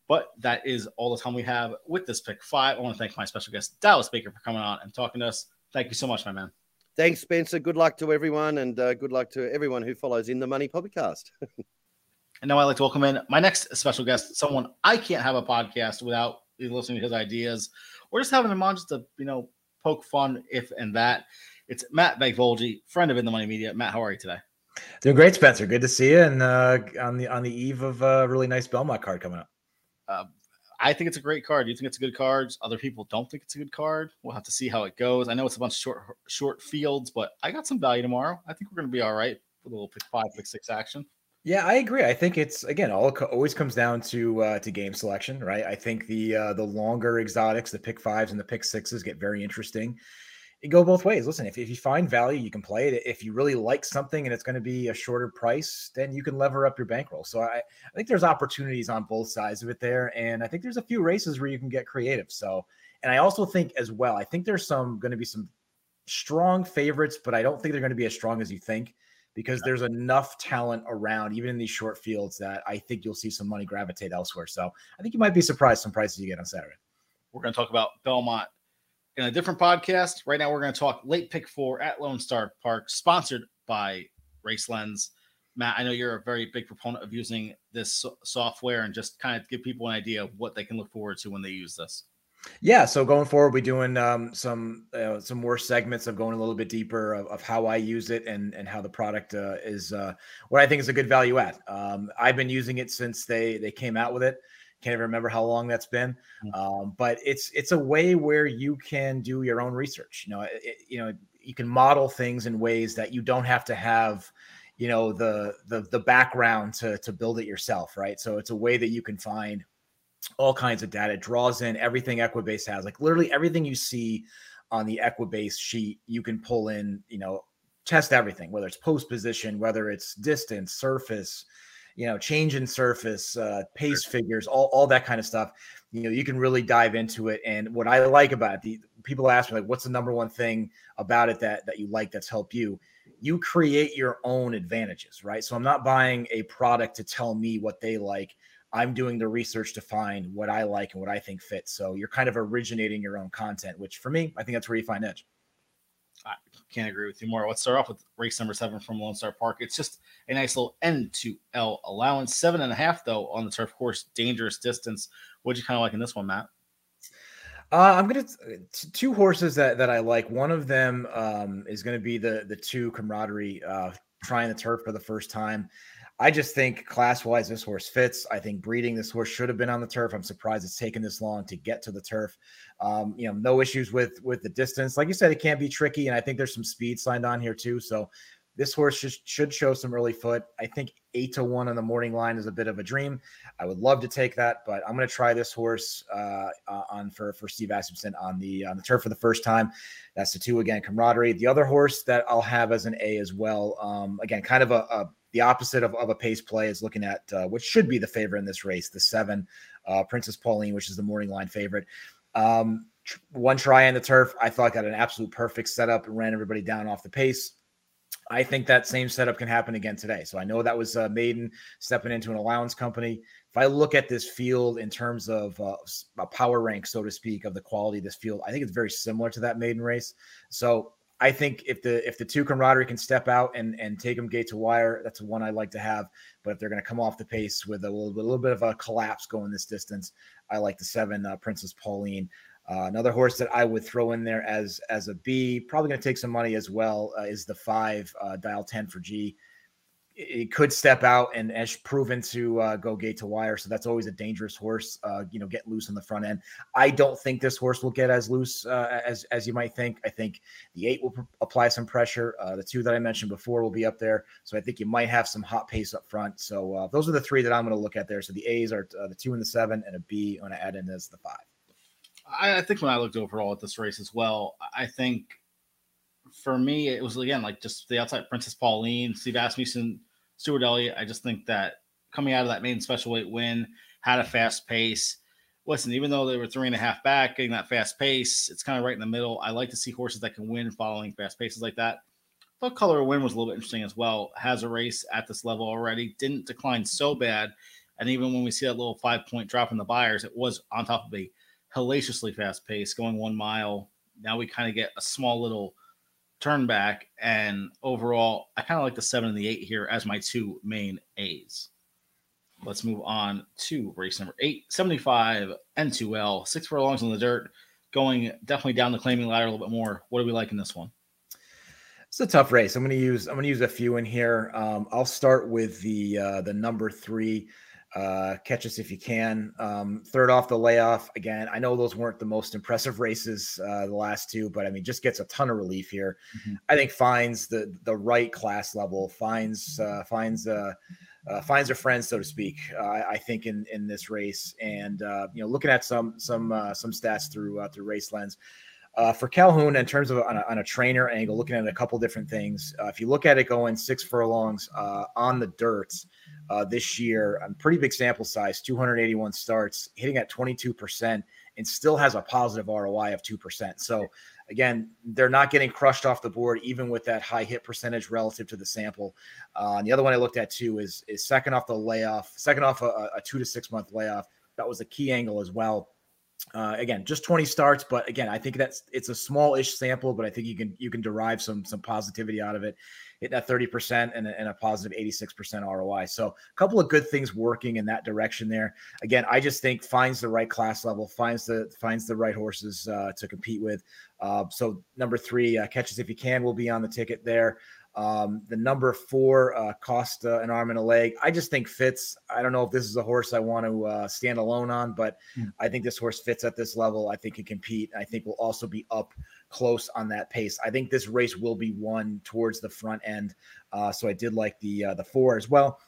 But that is all the time we have with this pick five. I want to thank my special guest, Dallas Baker, for coming on and talking to us. Thank you so much, my man. Thanks, Spencer. Good luck to everyone, and uh, good luck to everyone who follows in the Money Podcast. and now I'd like to welcome in my next special guest, someone I can't have a podcast without listening to his ideas or just having him on just to, you know, poke fun, if and that. It's Matt Vagvolgi, friend of In the Money Media. Matt, how are you today? Doing great, Spencer. Good to see you, and uh, on the on the eve of a really nice Belmont card coming up. Uh, I think it's a great card. You think it's a good card? Other people don't think it's a good card. We'll have to see how it goes. I know it's a bunch of short short fields, but I got some value tomorrow. I think we're going to be all right with a little pick five, pick six action. Yeah, I agree. I think it's again all always comes down to uh, to game selection, right? I think the uh, the longer exotics, the pick fives and the pick sixes get very interesting. It go both ways. Listen, if, if you find value, you can play it. If you really like something and it's going to be a shorter price, then you can lever up your bankroll. So I, I think there's opportunities on both sides of it there, and I think there's a few races where you can get creative. So, and I also think as well, I think there's some going to be some strong favorites, but I don't think they're going to be as strong as you think because there's enough talent around, even in these short fields, that I think you'll see some money gravitate elsewhere. So I think you might be surprised some prices you get on Saturday. We're going to talk about Belmont in a different podcast. Right now, we're going to talk late pick four at Lone Star Park, sponsored by Race Lens. Matt, I know you're a very big proponent of using this software and just kind of give people an idea of what they can look forward to when they use this. Yeah, so going forward, we're doing um, some uh, some more segments of going a little bit deeper of, of how I use it and and how the product uh, is uh, what I think is a good value add. Um, I've been using it since they they came out with it. Can't even remember how long that's been, mm. um, but it's it's a way where you can do your own research. You know, it, you know, you can model things in ways that you don't have to have you know the the the background to to build it yourself, right? So it's a way that you can find all kinds of data. It draws in everything Equibase has, like literally everything you see on the Equibase sheet, you can pull in, you know, test everything, whether it's post position, whether it's distance, surface, you know, change in surface, uh, pace figures, all, all that kind of stuff. You know, you can really dive into it. And what I like about it, the people ask me like, what's the number one thing about it that that you like that's helped you? You create your own advantages, right? So I'm not buying a product to tell me what they like. I'm doing the research to find what I like and what I think fits. So you're kind of originating your own content, which for me, I think that's where you find edge. I can't agree with you more. Let's start off with race number seven from Lone Star Park. It's just a nice little N to L allowance. Seven and a half, though, on the turf course. Dangerous distance. What'd you kind of like in this one, Matt? Uh, I'm gonna two horses that that I like. One of them um, is going to be the the two camaraderie uh, trying the turf for the first time. I just think class wise, this horse fits. I think breeding this horse should have been on the turf. I'm surprised it's taken this long to get to the turf. Um, you know, no issues with with the distance. Like you said, it can't be tricky, and I think there's some speed signed on here too. So this horse should, should show some early foot. I think eight to one on the morning line is a bit of a dream. I would love to take that, but I'm going to try this horse uh, uh, on for for Steve Asmussen on the on the turf for the first time. That's the two again, camaraderie. The other horse that I'll have as an A as well. Um, again, kind of a, a the opposite of, of a pace play is looking at uh, which should be the favorite in this race, the seven, uh, Princess Pauline, which is the morning line favorite. Um, tr- one try on the turf, I thought got an absolute perfect setup and ran everybody down off the pace. I think that same setup can happen again today. So I know that was uh, Maiden stepping into an allowance company. If I look at this field in terms of uh, a power rank, so to speak, of the quality of this field, I think it's very similar to that Maiden race. So I think if the if the two camaraderie can step out and and take them gate to wire, that's one I like to have. But if they're going to come off the pace with a little, a little bit of a collapse going this distance, I like the seven uh, Princess Pauline. Uh, another horse that I would throw in there as as a B, probably going to take some money as well, uh, is the five uh, dial ten for G it could step out and has proven to uh, go gate to wire. So that's always a dangerous horse. Uh, you know, get loose on the front end. I don't think this horse will get as loose uh, as as you might think. I think the eight will pr- apply some pressure. Uh, the two that I mentioned before will be up there. So I think you might have some hot pace up front. So uh, those are the three that I'm going to look at there. So the A's are uh, the two and the seven, and a B going to add in as the five. I, I think when I looked overall at this race as well, I think for me it was again like just the outside Princess Pauline, Steve Asmussen Stewart Elliott, I just think that coming out of that main special weight win, had a fast pace. Listen, even though they were three and a half back, getting that fast pace, it's kind of right in the middle. I like to see horses that can win following fast paces like that. But Color of Win was a little bit interesting as well. Has a race at this level already, didn't decline so bad. And even when we see that little five point drop in the Beyers, it was on top of a hellaciously fast pace, going one mile. Now we kind of get a small little turn back. And overall, I kind of like the seven and the eight here as my two main A's. Let's move on to race number eight, 75 N2L, six furlongs on the dirt, going definitely down the claiming ladder a little bit more. What do we like in this one? It's a tough race. I'm going to use I'm going to use a few in here. Um, I'll start with the uh, the number three uh, catch us if you can. Um, third off the layoff again. I know those weren't the most impressive races, uh, the last two, but I mean, just gets a ton of relief here. Mm-hmm. I think finds the the right class level, finds uh, finds uh, uh, finds her friends, so to speak. Uh, I think in in this race, and uh, you know, looking at some some uh, some stats through uh, through race lens. Uh, for Calhoun, in terms of on a, on a, trainer angle, looking at a couple different things. Uh, if you look at it going six furlongs uh, on the dirt uh, this year, a pretty big sample size, 281 starts, hitting at 22%, and still has a positive ROI of 2%. So, again, they're not getting crushed off the board, even with that high hit percentage relative to the sample. Uh, and the other one I looked at too is, is second off the layoff, second off a, a two to six month layoff. That was a key angle as well uh, again, just 20 starts, but again, I think that's it's a small-ish sample, but I think you can you can derive some some positivity out of it, hitting that 30% and a, and a positive 86% ROI. So a couple of good things working in that direction there. Again, I just think finds the right class level, finds the finds the right horses uh, to compete with. Uh, so number three, uh, catches if you can, will be on the ticket there. Um, the number four, uh, Costa, an arm and a leg. I just think fits. I don't know if this is a horse I want to uh, stand alone on, but mm. I think this horse fits at this level. I think can compete. I think will also be up close on that pace. I think this race will be won towards the front end. Uh, so I did like the uh, the four as well.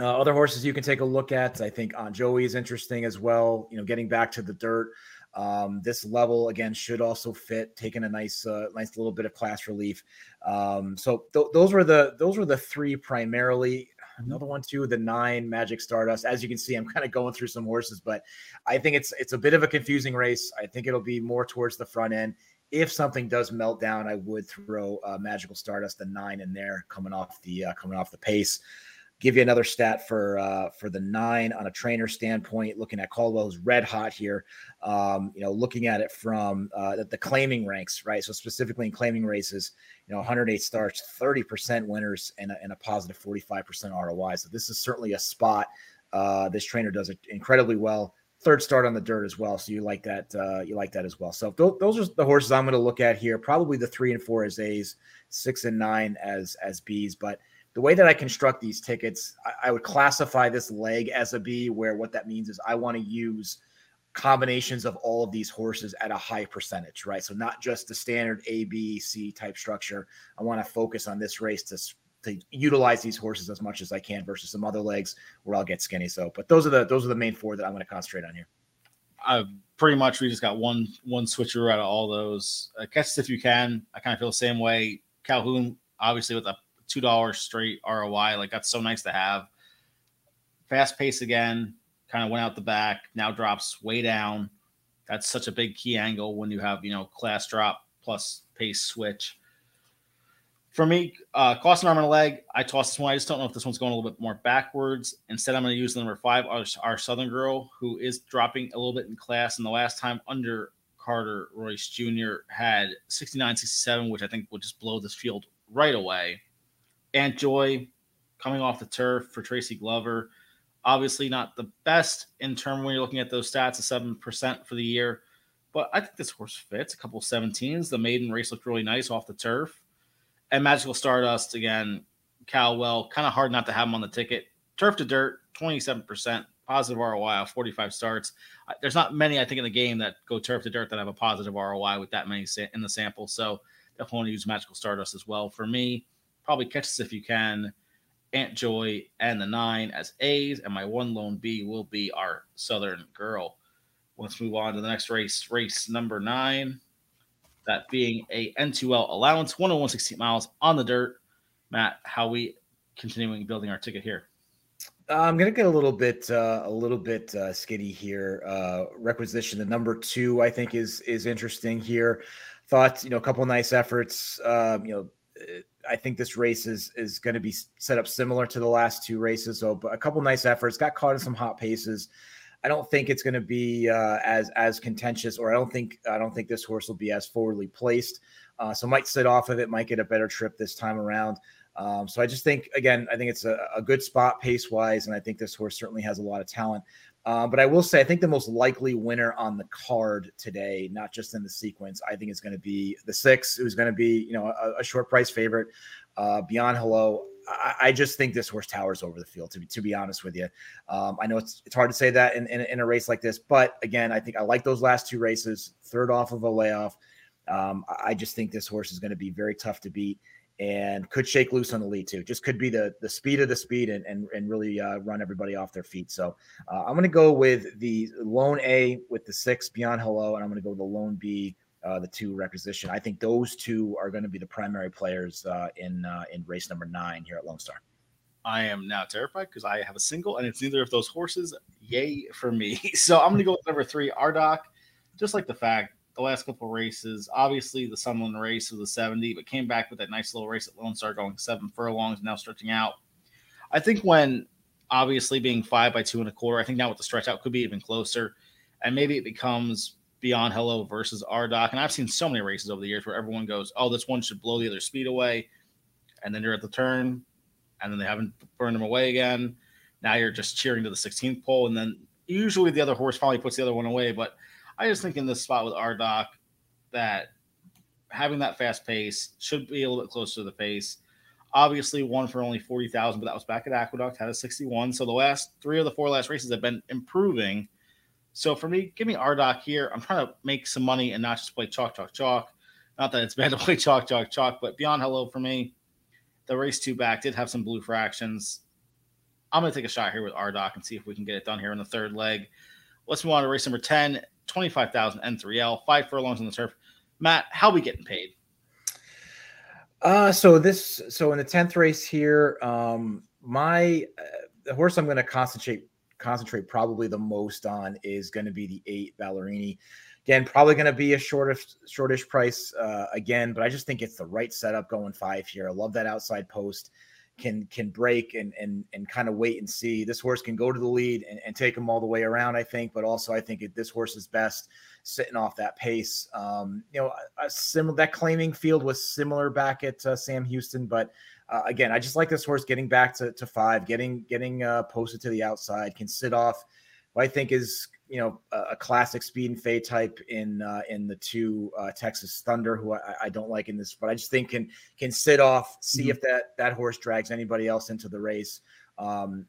Uh, other horses you can take a look at. I think Aunt Joy is interesting as well. You know, getting back to the dirt. Um, this level again should also fit, taking a nice, uh, nice little bit of class relief. Um, so th- those were the those were the three primarily. Another one too, the nine Magic Stardust. As you can see, I'm kind of going through some horses, but I think it's it's a bit of a confusing race. I think it'll be more towards the front end. If something does melt down, I would throw uh, Magical Stardust, the nine in there, coming off the uh, coming off the pace. Give you another stat for uh, for the nine on a trainer standpoint. Looking at Caldwell's red hot here. Um, you know, looking at it from uh, the, the claiming ranks, right? So specifically in claiming races, you know, 108 starts, 30% winners, and a, and a positive 45% ROI. So this is certainly a spot. Uh, this trainer does it incredibly well. Third start on the dirt as well. So you like that? Uh, you like that as well. So th- those are the horses I'm going to look at here. Probably the three and four as A's, six and nine as as B's, but the way that I construct these tickets, I, I, would classify this leg as a B, where what that means is I want to use combinations of all of these horses at a high percentage, right? So not just the standard A, B, C type structure. I want to focus on this race to to utilize these horses as much as I can versus some other legs where I'll get skinny. So, but those are the those are the main four that I'm going to concentrate on here. Uh, pretty much, we just got one one switcher out of all those. Uh, catch if you can. I kind of feel the same way. Calhoun, obviously, with a two dollars straight ROI. Like that's so nice to have. Fast pace again, kind of went out the back. Now drops way down. That's such a big key angle when you have you know class drop plus pace switch. For me, uh, cost an arm and a leg. I toss this one. I just don't know if this one's going a little bit more backwards. Instead, I'm going to use the number five, our, our Southern girl, who is dropping a little bit in class. And the last time under Carter Royce Jr. had 69 67, which I think would just blow this field right away. Aunt Joy coming off the turf for Tracy Glover. Obviously, not the best in term when you're looking at those stats, a 7% for the year. But I think this horse fits a couple 17s. The maiden race looked really nice off the turf. And Magical Stardust, again, Caldwell, kind of hard not to have him on the ticket. Turf to dirt, 27%, positive ROI 45 starts. There's not many, I think, in the game that go turf to dirt that have a positive ROI with that many in the sample. So definitely want to use Magical Stardust as well. For me, probably catch this if you can. Aunt Joy and the nine as A's, and my one lone B will be our Southern Girl. Let's move on to the next race, race number nine. That being a N2L allowance, 101 miles on the dirt. Matt, how we continuing building our ticket here? Uh, I'm gonna get a little bit uh, a little bit uh, skitty here. Uh, requisition the number two, I think is is interesting here. Thought you know a couple nice efforts. Um, you know I think this race is is going to be set up similar to the last two races. So, but a couple nice efforts. Got caught in some hot paces. I don't think it's going to be uh, as as contentious, or I don't think I don't think this horse will be as forwardly placed. Uh, so might sit off of it, might get a better trip this time around. Um, so I just think again, I think it's a, a good spot pace wise, and I think this horse certainly has a lot of talent. Uh, but I will say, I think the most likely winner on the card today, not just in the sequence, I think is going to be the six, who's going to be, you know, a, a short price favorite. Uh, Beyond Hello, I, just think this horse towers over the field. To be to be honest with you, um, I know it's it's hard to say that in, in, in, a race like this, but again, I think I like those last two races. Third off of a layoff, um, I just think this horse is going to be very tough to beat and could shake loose on the lead too. Just could be the the speed of the speed and and, and really uh, run everybody off their feet. So uh, I'm going to go with the lone A with the six beyond hello, and I'm going to go with the lone B. Uh, the two requisition. I think those two are going to be the primary players uh, in uh, in race number nine here at Lone Star. I am now terrified because I have a single, and it's neither of those horses. Yay for me! So I'm going to go with number three, Ardoc. Just like the fact the last couple races. Obviously, the Sunland race was the 70, but came back with that nice little race at Lone Star going seven furlongs, now stretching out. I think when obviously being five by two and a quarter, I think now with the stretch out could be even closer. And maybe it becomes Beyond Hello versus Ardoc. And I've seen so many races over the years where everyone goes, oh, this one should blow the other speed away. And then you're at the turn, and then they haven't burned them away again. Now you're just cheering to the 16th pole. And then usually the other horse finally puts the other one away. But I just think in this spot with Ardoc that having that fast pace should be a little bit closer to the pace. Obviously, one for only 40,000, but that was back at Aqueduct, had a 61. So the last three of the four last races have been improving. So for me, give me Ardoc here. I'm trying to make some money and not just play chalk, chalk, chalk. Not that it's bad to play chalk, chalk, chalk, but beyond hello for me. The race two back did have some blue fractions. I'm going to take a shot here with Ardoc and see if we can get it done here in the third leg. Let's move on to race number 10. 25,000 N3L, five furlongs on the turf. Matt, how are we getting paid? Uh, so this, so in the 10th race here, um, my, uh, the horse I'm going to concentrate, concentrate probably the most on is going to be the eight Ballerini. Again, probably going to be a shortish, shortish price uh, again, but I just think it's the right setup going five here. I love that outside post. can can break and and and kind of wait and see. This horse can go to the lead and, and take him all the way around, I think. But also, I think it, this horse is best sitting off that pace. Um, you know, a, a similar that claiming field was similar back at uh, Sam Houston, but uh, again, I just like this horse getting back to, to five, getting getting uh, posted to the outside, can sit off. What I think is you know a, a classic speed and fade type in uh, in the two uh, Texas Thunder, who I, I, don't like in this, but I just think can can sit off, see mm-hmm. if that that horse drags anybody else into the race. Um,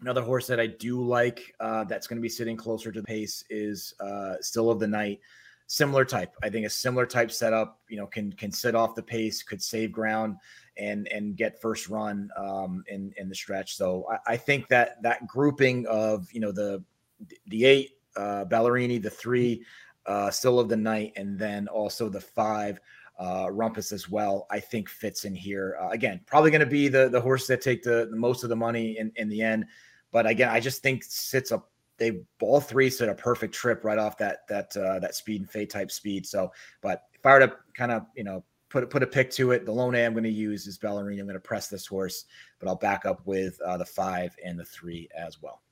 another horse that I do like uh, that's going to be sitting closer to the pace is uh, Still of the Night. Similar type, I think a similar type setup. You know, can can sit off the pace, could save ground and and get first run um, in in the stretch. So I, I, think that that grouping of you know the the eight uh, Ballerini, the three uh, Still of the Night, and then also the five uh, Rumpus as well. I think fits in here uh, again. Probably going to be the the horse that take the, the most of the money in in the end. But again, I just think sits up. They all three sit a perfect trip right off that that uh, that speed and fade type speed. So, but if I were to kind of you know put put a pick to it. The lone A I'm going to use is Ballerini. I'm going to press this horse, but I'll back up with uh, the five and the three as well.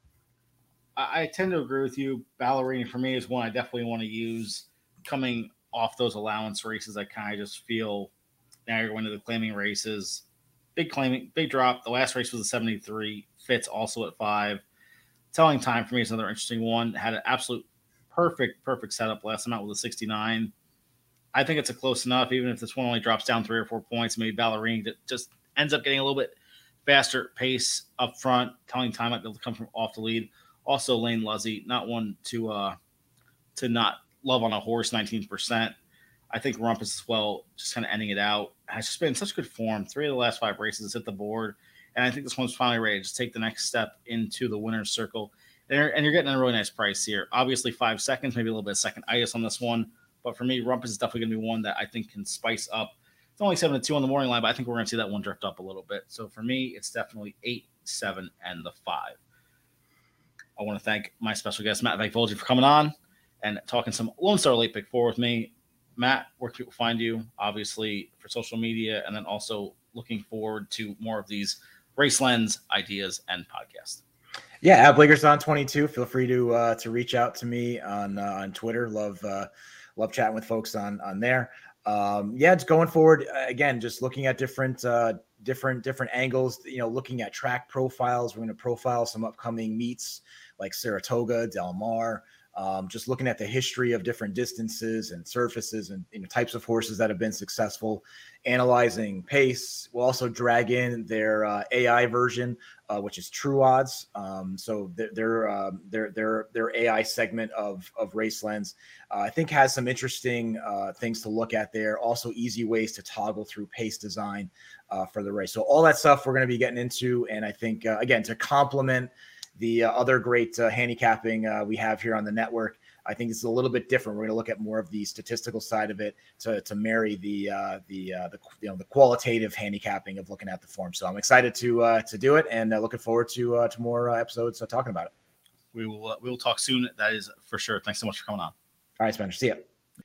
I, I tend to agree with you. Ballerini for me is one I definitely want to use coming off those allowance races. I kind of just feel now you're going to the claiming races. Big claiming, big drop. The last race was a 73. Fits also at five. Telling time for me is another interesting one. Had an absolute perfect, perfect setup last out with a 69 I think it's a close enough, even if this one only drops down three or four points. Maybe Ballerini just ends up getting a little bit faster pace up front. Telling time might be able to come from off the lead. Also, Lane Luzzi, not one to uh to not love on a horse, 19%. I think Rumpus as well, just kind of ending it out. Has just been in such good form. Three of the last five races hit the board. And I think this one's finally ready to take the next step into the winner's circle. And you're, and you're getting a really nice price here. Obviously, five seconds, maybe a little bit of second itis on this one. But for me, Rumpus is definitely going to be one that I think can spice up. It's only seven to two on the morning line, but I think we're going to see that one drift up a little bit. So for me, it's definitely eight, seven, and the five. I want to thank my special guest, Matt Vagvolgi, for coming on and talking some Lone Star Late Pick Four with me. Matt, where can people find you? Obviously, for social media, and then also looking forward to more of these race lens ideas and Podcast. Yeah, at Blakerson22. Feel free to uh, to reach out to me on uh, on Twitter. Love uh, love chatting with folks on on there. Um, yeah, it's going forward again. Just looking at different uh, different different angles. You know, looking at track profiles. We're going to profile some upcoming meets like Saratoga, Del Mar. Um, just looking at the history of different distances and surfaces and you know, types of horses that have been successful, analyzing pace. We'll also drag in their uh, AI version, uh, which is True Odds. Um, so their uh, their their their AI segment of of Race Lens, uh, I think, has some interesting uh, things to look at there. Also, easy ways to toggle through pace design uh, for the race. So all that stuff we're going to be getting into, and I think again to complement the uh, other great uh, handicapping uh, we have here on the network. I think it's a little bit different. We're going to look at more of the statistical side of it to, to marry the uh, the uh, the you know the qualitative handicapping of looking at the form. So I'm excited to uh, to do it and looking forward to to more episodes talking about it. We will we will talk soon. That is for sure. Thanks so much for coming on. All right, Spencer. See ya.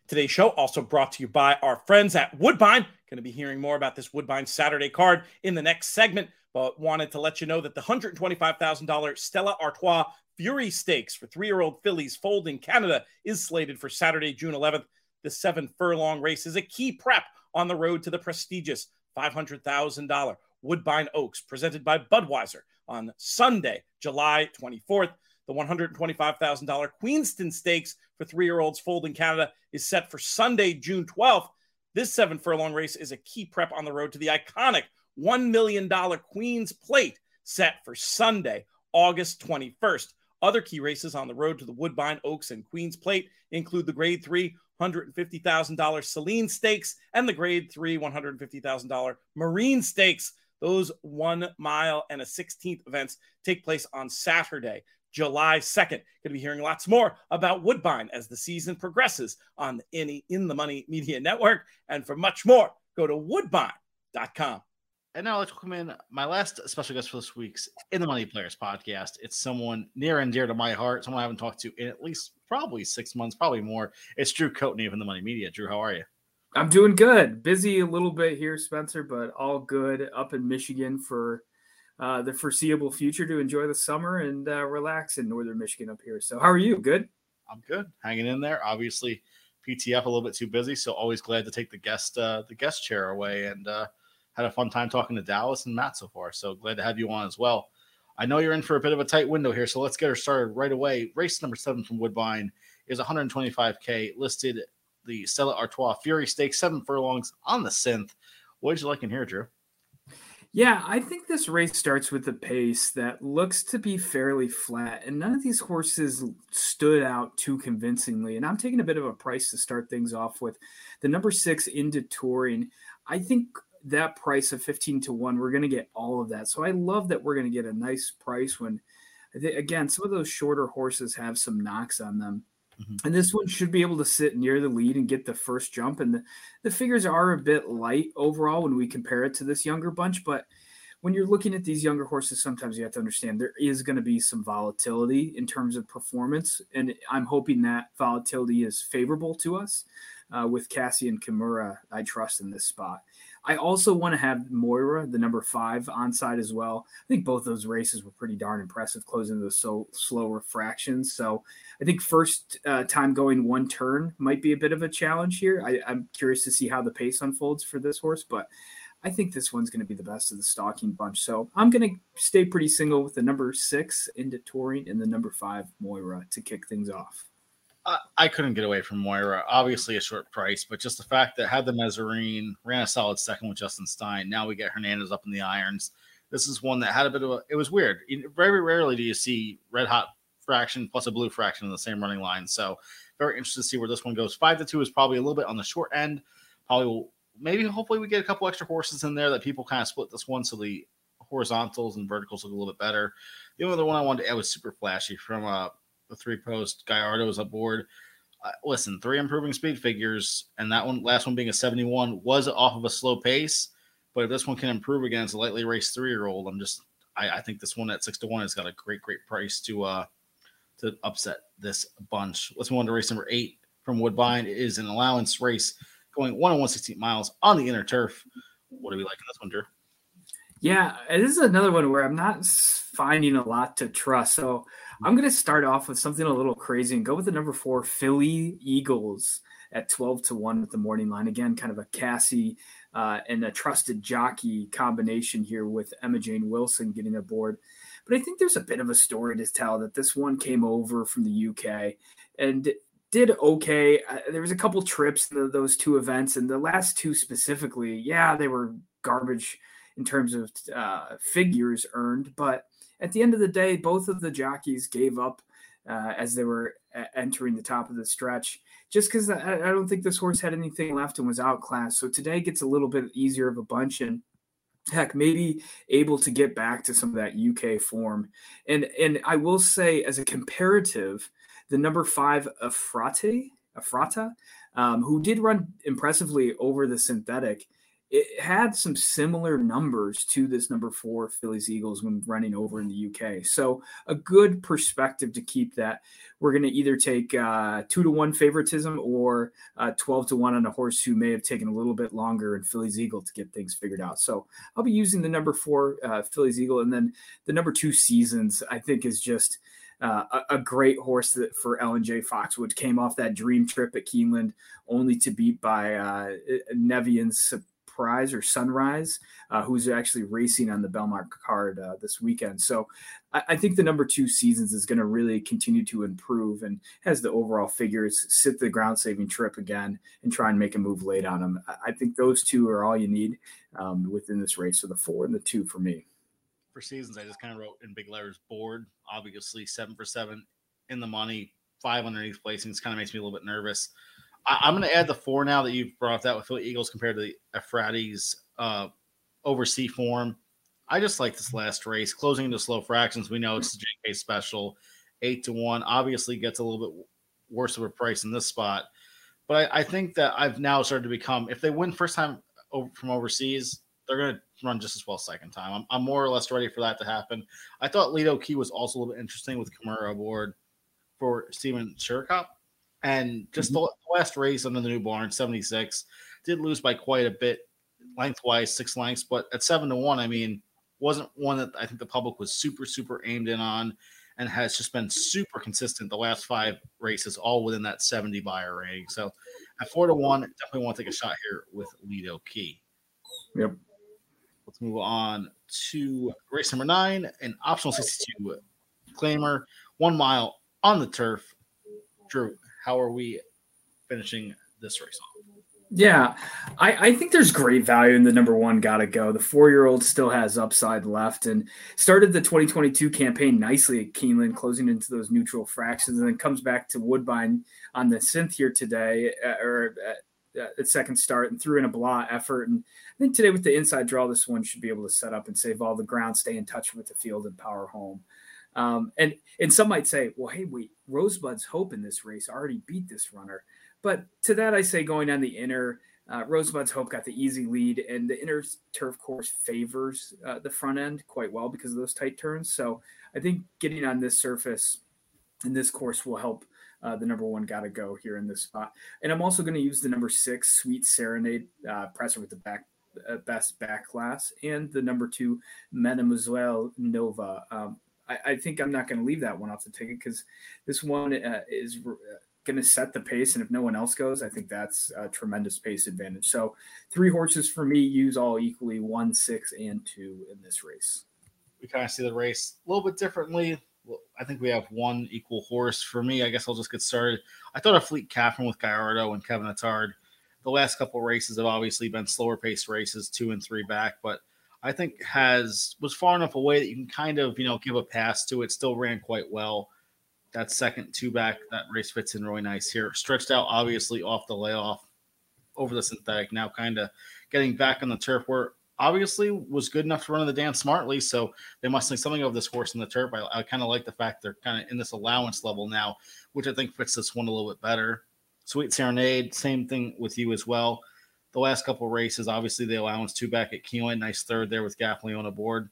Today's show also brought to you by our friends at Woodbine. Going to be hearing more about this Woodbine Saturday card in the next segment but wanted to let you know that the $125,000 Stella Artois Fury Stakes for three year old fillies foaled in Canada is slated for Saturday, June 11th. The seven furlong race is a key prep on the road to the prestigious $500,000 Woodbine Oaks presented by Budweiser on Sunday, July 24th. The $125,000 Queenston Stakes for three year olds foaled in Canada is set for Sunday, June 12th. This seven furlong race is a key prep on the road to the iconic $1 million Queen's Plate set for Sunday, August 21st. Other key races on the road to the Woodbine Oaks and Queen's Plate include the Grade 3 $150,000 Selene Stakes and the Grade 3 $150,000 Marine Stakes. Those one mile and a 16th events take place on Saturday, July 2nd. Going to be hearing lots more about Woodbine as the season progresses on the Any In the Money Media Network. And for much more, go to woodbine.com. And now let's welcome in my last special guest for this week's In the Money Players podcast. It's someone near and dear to my heart, someone I haven't talked to in at least probably six months, probably more. It's Drew Coatney of In the Money Media. Drew, how are you? I'm doing good. Busy a little bit here, Spencer, but all good up in Michigan for uh, the foreseeable future to enjoy the summer and uh, relax in northern Michigan up here. So, how are you? Good. I'm good, hanging in there. Obviously, PTF a little bit too busy, so always glad to take the guest uh, the guest chair away and uh, had a fun time talking to Dallas and Matt so far. So glad to have you on as well. I know you're in for a bit of a tight window here, so let's get her started right away. Race number seven from Woodbine is 125k listed. The Stella Artois Fury Stakes, seven furlongs on the synth. What did you like in here, Drew? Yeah, I think this race starts with a pace that looks to be fairly flat, and none of these horses stood out too convincingly. And I'm taking a bit of a price to start things off with. The number six into touring, I think that price of 15 to 1, we're going to get all of that. So I love that we're going to get a nice price when, again, some of those shorter horses have some knocks on them. Mm-hmm. And this one should be able to sit near the lead and get the first jump. And the, the figures are a bit light overall when we compare it to this younger bunch. But when you're looking at these younger horses, sometimes you have to understand there is going to be some volatility in terms of performance. And I'm hoping that volatility is favorable to us. Uh, with Cassie and Kimura, I trust in this spot. I also want to have Moira, the number five, on side as well. I think both those races were pretty darn impressive, closing those so slow refractions. So I think first uh, time going one turn might be a bit of a challenge here. I, I'm curious to see how the pace unfolds for this horse, but I think this one's going to be the best of the stalking bunch. So I'm going to stay pretty single with the number six into touring and the number five Moira to kick things off. I, couldn't get away from Moira. Obviously, a short price, but just the fact that had the Mezzarine ran a solid second with Justin Stein. Now we get Hernandez up in the irons. This is one that had a bit of a. It was weird. Very rarely do you see red hot fraction plus a blue fraction in the same running line. So very interested to see where this one goes. Five to two is probably a little bit on the short end. Probably will maybe hopefully we get a couple extra horses in there that people kind of split this one so the horizontals and verticals look a little bit better. The only other one I wanted to add was super flashy from uh the three post. Gallardo is aboard. Uh, listen, three improving speed figures, and that one, last one being a 71, was off of a slow pace. But if this one can improve against a lightly raced three year old, I'm just, I, I, think this one at six to one has got a great, great price to uh to upset this bunch. Let's move on to race number eight from Woodbine. It is an allowance race going one and one sixteen miles on the inner turf. What do we like in this one, Drew? Yeah, this is another one where I'm not finding a lot to trust. So I'm going to start off with something a little crazy and go with the number four Philly Eagles at 12 to 1 with the morning line. Again, kind of a Cassie uh, and a trusted jockey combination here with Emma-Jayne Wilson getting aboard. But I think there's a bit of a story to tell that this one came over from the UK and did okay. Uh, there was a couple trips those two events, and the last two specifically, yeah, they were garbage in terms of uh, figures earned, but at the end of the day, both of the jockeys gave up uh, as they were entering the top of the stretch, just because I, I, don't think this horse had anything left and was outclassed. So today gets a little bit easier of a bunch and heck, maybe able to get back to some of that UK form. And and I will say, as a comparative, the number five Afrate, Afrata, um, who did run impressively over the synthetic it had some similar numbers to this number four Phillies Eagles when running over in the UK. So a good perspective to keep that. We're going to either take uh, two to one favoritism or uh, 12 to one on a horse who may have taken a little bit longer in Phillies Eagle to get things figured out. So I'll be using the number four uh, Phillies Eagle. And then the number two seasons, I think is just uh, a, a, great horse that for Ellen J. Foxwood came off that dream trip at Keeneland only to beat by uh, Nevian's Prize or Sunrise, uh, who's actually racing on the Belmont card uh, this weekend. So I, I, think the number two seasons is going to really continue to improve and has the overall figures sit the ground saving trip again and try and make a move late on them. I, I think those two are all you need um, within this race. So the four and the two for me. For seasons, I just kind of wrote in big letters board. Obviously, seven for seven in the money, five underneath placings kind of makes me a little bit nervous. I, am going to add the four now that you've brought that with Philly Eagles compared to the Ephrates uh, overseas form. I just like this last race closing into slow fractions. We know it's the JK special, eight to one. Obviously, gets a little bit worse of a price in this spot, but I, I think that I've now started to become if they win first time over, from overseas, they're going to run just as well second time. I'm, I'm, more or less ready for that to happen. I thought Lido Key was also a little bit interesting with Kimura aboard for Steven Chircop. And just mm-hmm. the last race under the new barn, 76, did lose by quite a bit lengthwise, six lengths, but at seven to one, I mean, wasn't one that I think the public was super, super aimed in on and has just been super consistent the last five races, all within that 70 Beyer rating. So at four to one, definitely want to take a shot here with Lido Key. Yep. Let's move on to race number nine, an optional 62 claimer, one mile on the turf. Drew, how are we finishing this race off? Yeah, I, I think there's great value in the number one gotta go. The four year old still has upside left and started the 2022 campaign nicely at Keeneland, closing into those neutral fractions, and then comes back to Woodbine on the synth here today, uh, or at, uh, at second start, and threw in a blah effort. And I think today with the inside draw, this one should be able to set up and save all the ground, stay in touch with the field, and power home. Um, and and some might say, well, hey, wait, Rosebud's hope in this race already beat this runner. But to that, I say going on the inner, uh, Rosebud's Hope got the easy lead, and the inner turf course favors uh, the front end quite well because of those tight turns. So I think getting on this surface in this course will help uh, the number one gotta go here in this spot. And I'm also going to use the number six Sweet Serenade uh, presser with the back uh, best back class and the number two Mademoiselle Nova. Um, I, I, think I'm not going to leave that one off the ticket because this one uh, is going to set the pace. And if no one else goes, I think that's a tremendous pace advantage. So three horses for me use all equally one, six, and two in this race. We kind of see the race a little bit differently. I think we have one equal horse. For me, I guess I'll just get started. I thought a Fleet Catherine with Gallardo and Kevin Attard. The last couple races have obviously been slower paced races, two and three back, but I think has was far enough away that you can kind of you know give a pass to it. Still ran quite well that second two back, that race fits in really nice here. Stretched out, obviously, off the layoff over the synthetic. Now, kind of getting back on the turf where obviously was good enough to run in the dance smartly. So they must think something of this horse in the turf. I, I kind of like the fact they're kind of in this allowance level now, which I think fits this one a little bit better. Sweet Serenade, same thing with you as well. The last couple races, obviously, the allowance two back at Keeneland, nice third there with Gaffney on a board.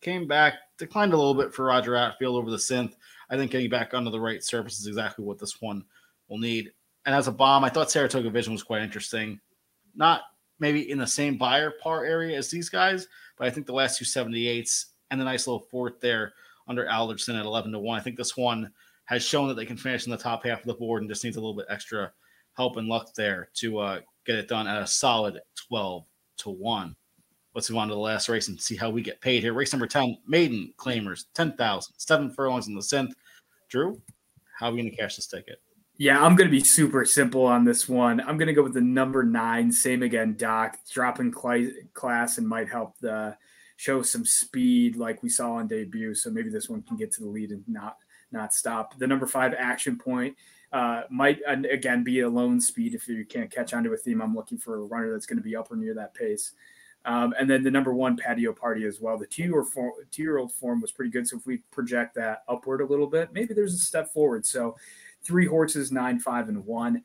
Came back, declined a little bit for Roger Attfield over the synth. I think getting back onto the right surface is exactly what this one will need. And as a bomb, I thought Saratoga Vision was quite interesting. Not maybe in the same Beyer par area as these guys, but I think the last two 78s and the nice little fourth there under Alderson at 11 to 1. I think this one has shown that they can finish in the top half of the board and just needs a little bit extra help and luck there to uh, get it done at a solid 12 to 1. Let's move on to the last race and see how we get paid here. Race number 10, maiden claimers, 10,000, seven furlongs in the synth. Drew, how are we going to cash this ticket? Yeah, I'm going to be super simple on this one. I'm going to go with the number nine, same again, Doc, dropping cl- class and might help the show some speed like we saw on debut. So maybe this one can get to the lead and not not stop. The number five action point uh, might again be a lone speed if you can't catch onto a theme. I'm looking for a runner that's going to be up or near that pace. Um, and then the number one patio party as well. The two year two year old form was pretty good. So if we project that upward a little bit, maybe there's a step forward. So three horses, nine, five, and one.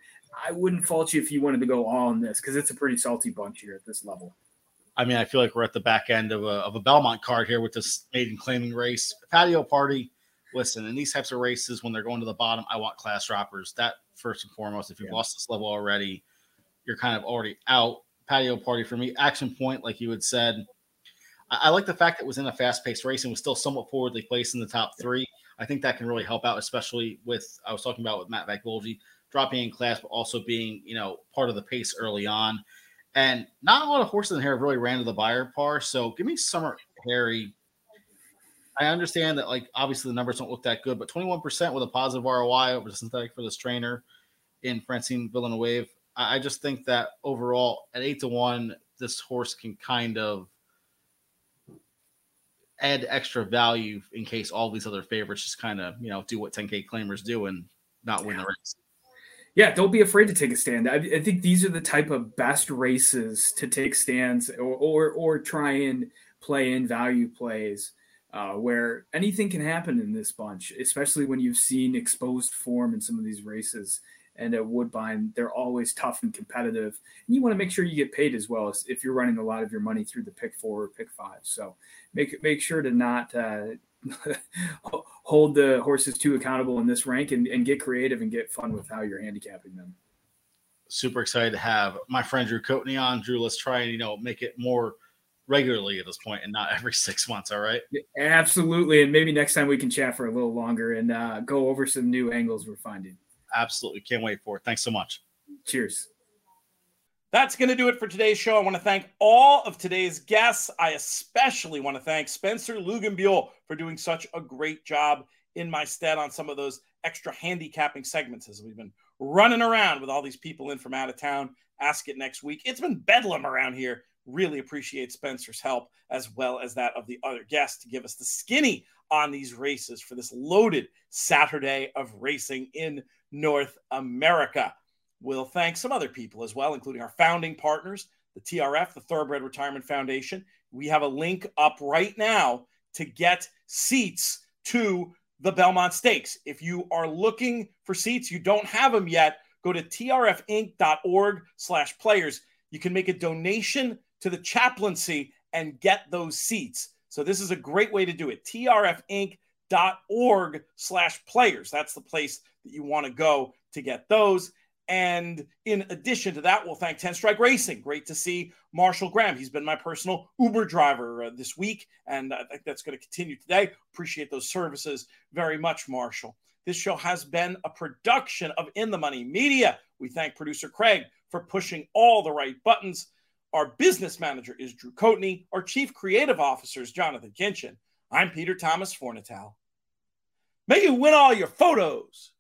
I wouldn't fault you if you wanted to go all on this because it's a pretty salty bunch here at this level. I mean, I feel like we're at the back end of a, of a Belmont card here with this maiden claiming race. Patio party. Listen, in these types of races, when they're going to the bottom, I want class droppers. That first and foremost. If you've yeah. lost this level already, you're kind of already out patio party for me. Action point, like you had said. I, I like the fact that it was in a fast paced race and was still somewhat forwardly placed in the top three. I think that can really help out, especially with I was talking about with Matt Vagvolgi dropping in class, but also being you know part of the pace early on. And not a lot of horses in here really ran to the Beyer par. So give me Summer Harry. I understand that like obviously the numbers don't look that good, but 21% with a positive ROI over the synthetic for this trainer in Francine Villeneuve. I just think that overall at eight to one, this horse can kind of add extra value in case all these other favorites just kind of you know do what 10k claimers do and not win the race. Yeah, don't be afraid to take a stand. I, I, think these are the type of best races to take stands or or, or try and play in value plays. Uh, where anything can happen in this bunch, especially when you've seen exposed form in some of these races and at Woodbine, they're always tough and competitive. And you want to make sure you get paid as well as if you're running a lot of your money through the pick four or pick five. So make make sure to not uh, hold the horses too accountable in this rank and, and get creative and get fun with how you're handicapping them. super excited to have my friend Drew Coatney on. Drew, let's try and you know make it more regularly at this point and not every six months. All right. Absolutely. And maybe next time we can chat for a little longer and uh, go over some new angles we're finding. Absolutely. Can't wait for it. Thanks so much. Cheers. That's going to do it for today's show. I want to thank all of today's guests. I especially want to thank Spencer Luginbuehl for doing such a great job in my stead on some of those extra handicapping segments as we've been running around with all these people in from out of town. Ask it next week. It's been bedlam around here. Really appreciate Spencer's help as well as that of the other guests to give us the skinny on these races for this loaded Saturday of racing in North America. We'll thank some other people as well, including our founding partners, the TRF, the Thoroughbred Retirement Foundation. We have a link up right now to get seats to the Belmont Stakes. If you are looking for seats, you don't have them yet, go to trfinc.org slash players. You can make a donation to the chaplaincy and get those seats. So this is a great way to do it. trfinc.org slash players. That's the place that you want to go to get those. And in addition to that, we'll thank 10 Strike Racing. Great to see Marshall Gramm. He's been my personal Uber driver uh, this week, and I think that's going to continue today. Appreciate those services very much, Marshall. This show has been a production of In the Money Media. We thank producer Craig for pushing all the right buttons. Our business manager is Drew Cotney. Our chief creative officer is Jonathan Kinchen. I'm Peter Thomas Fornatale. May you win all your photos.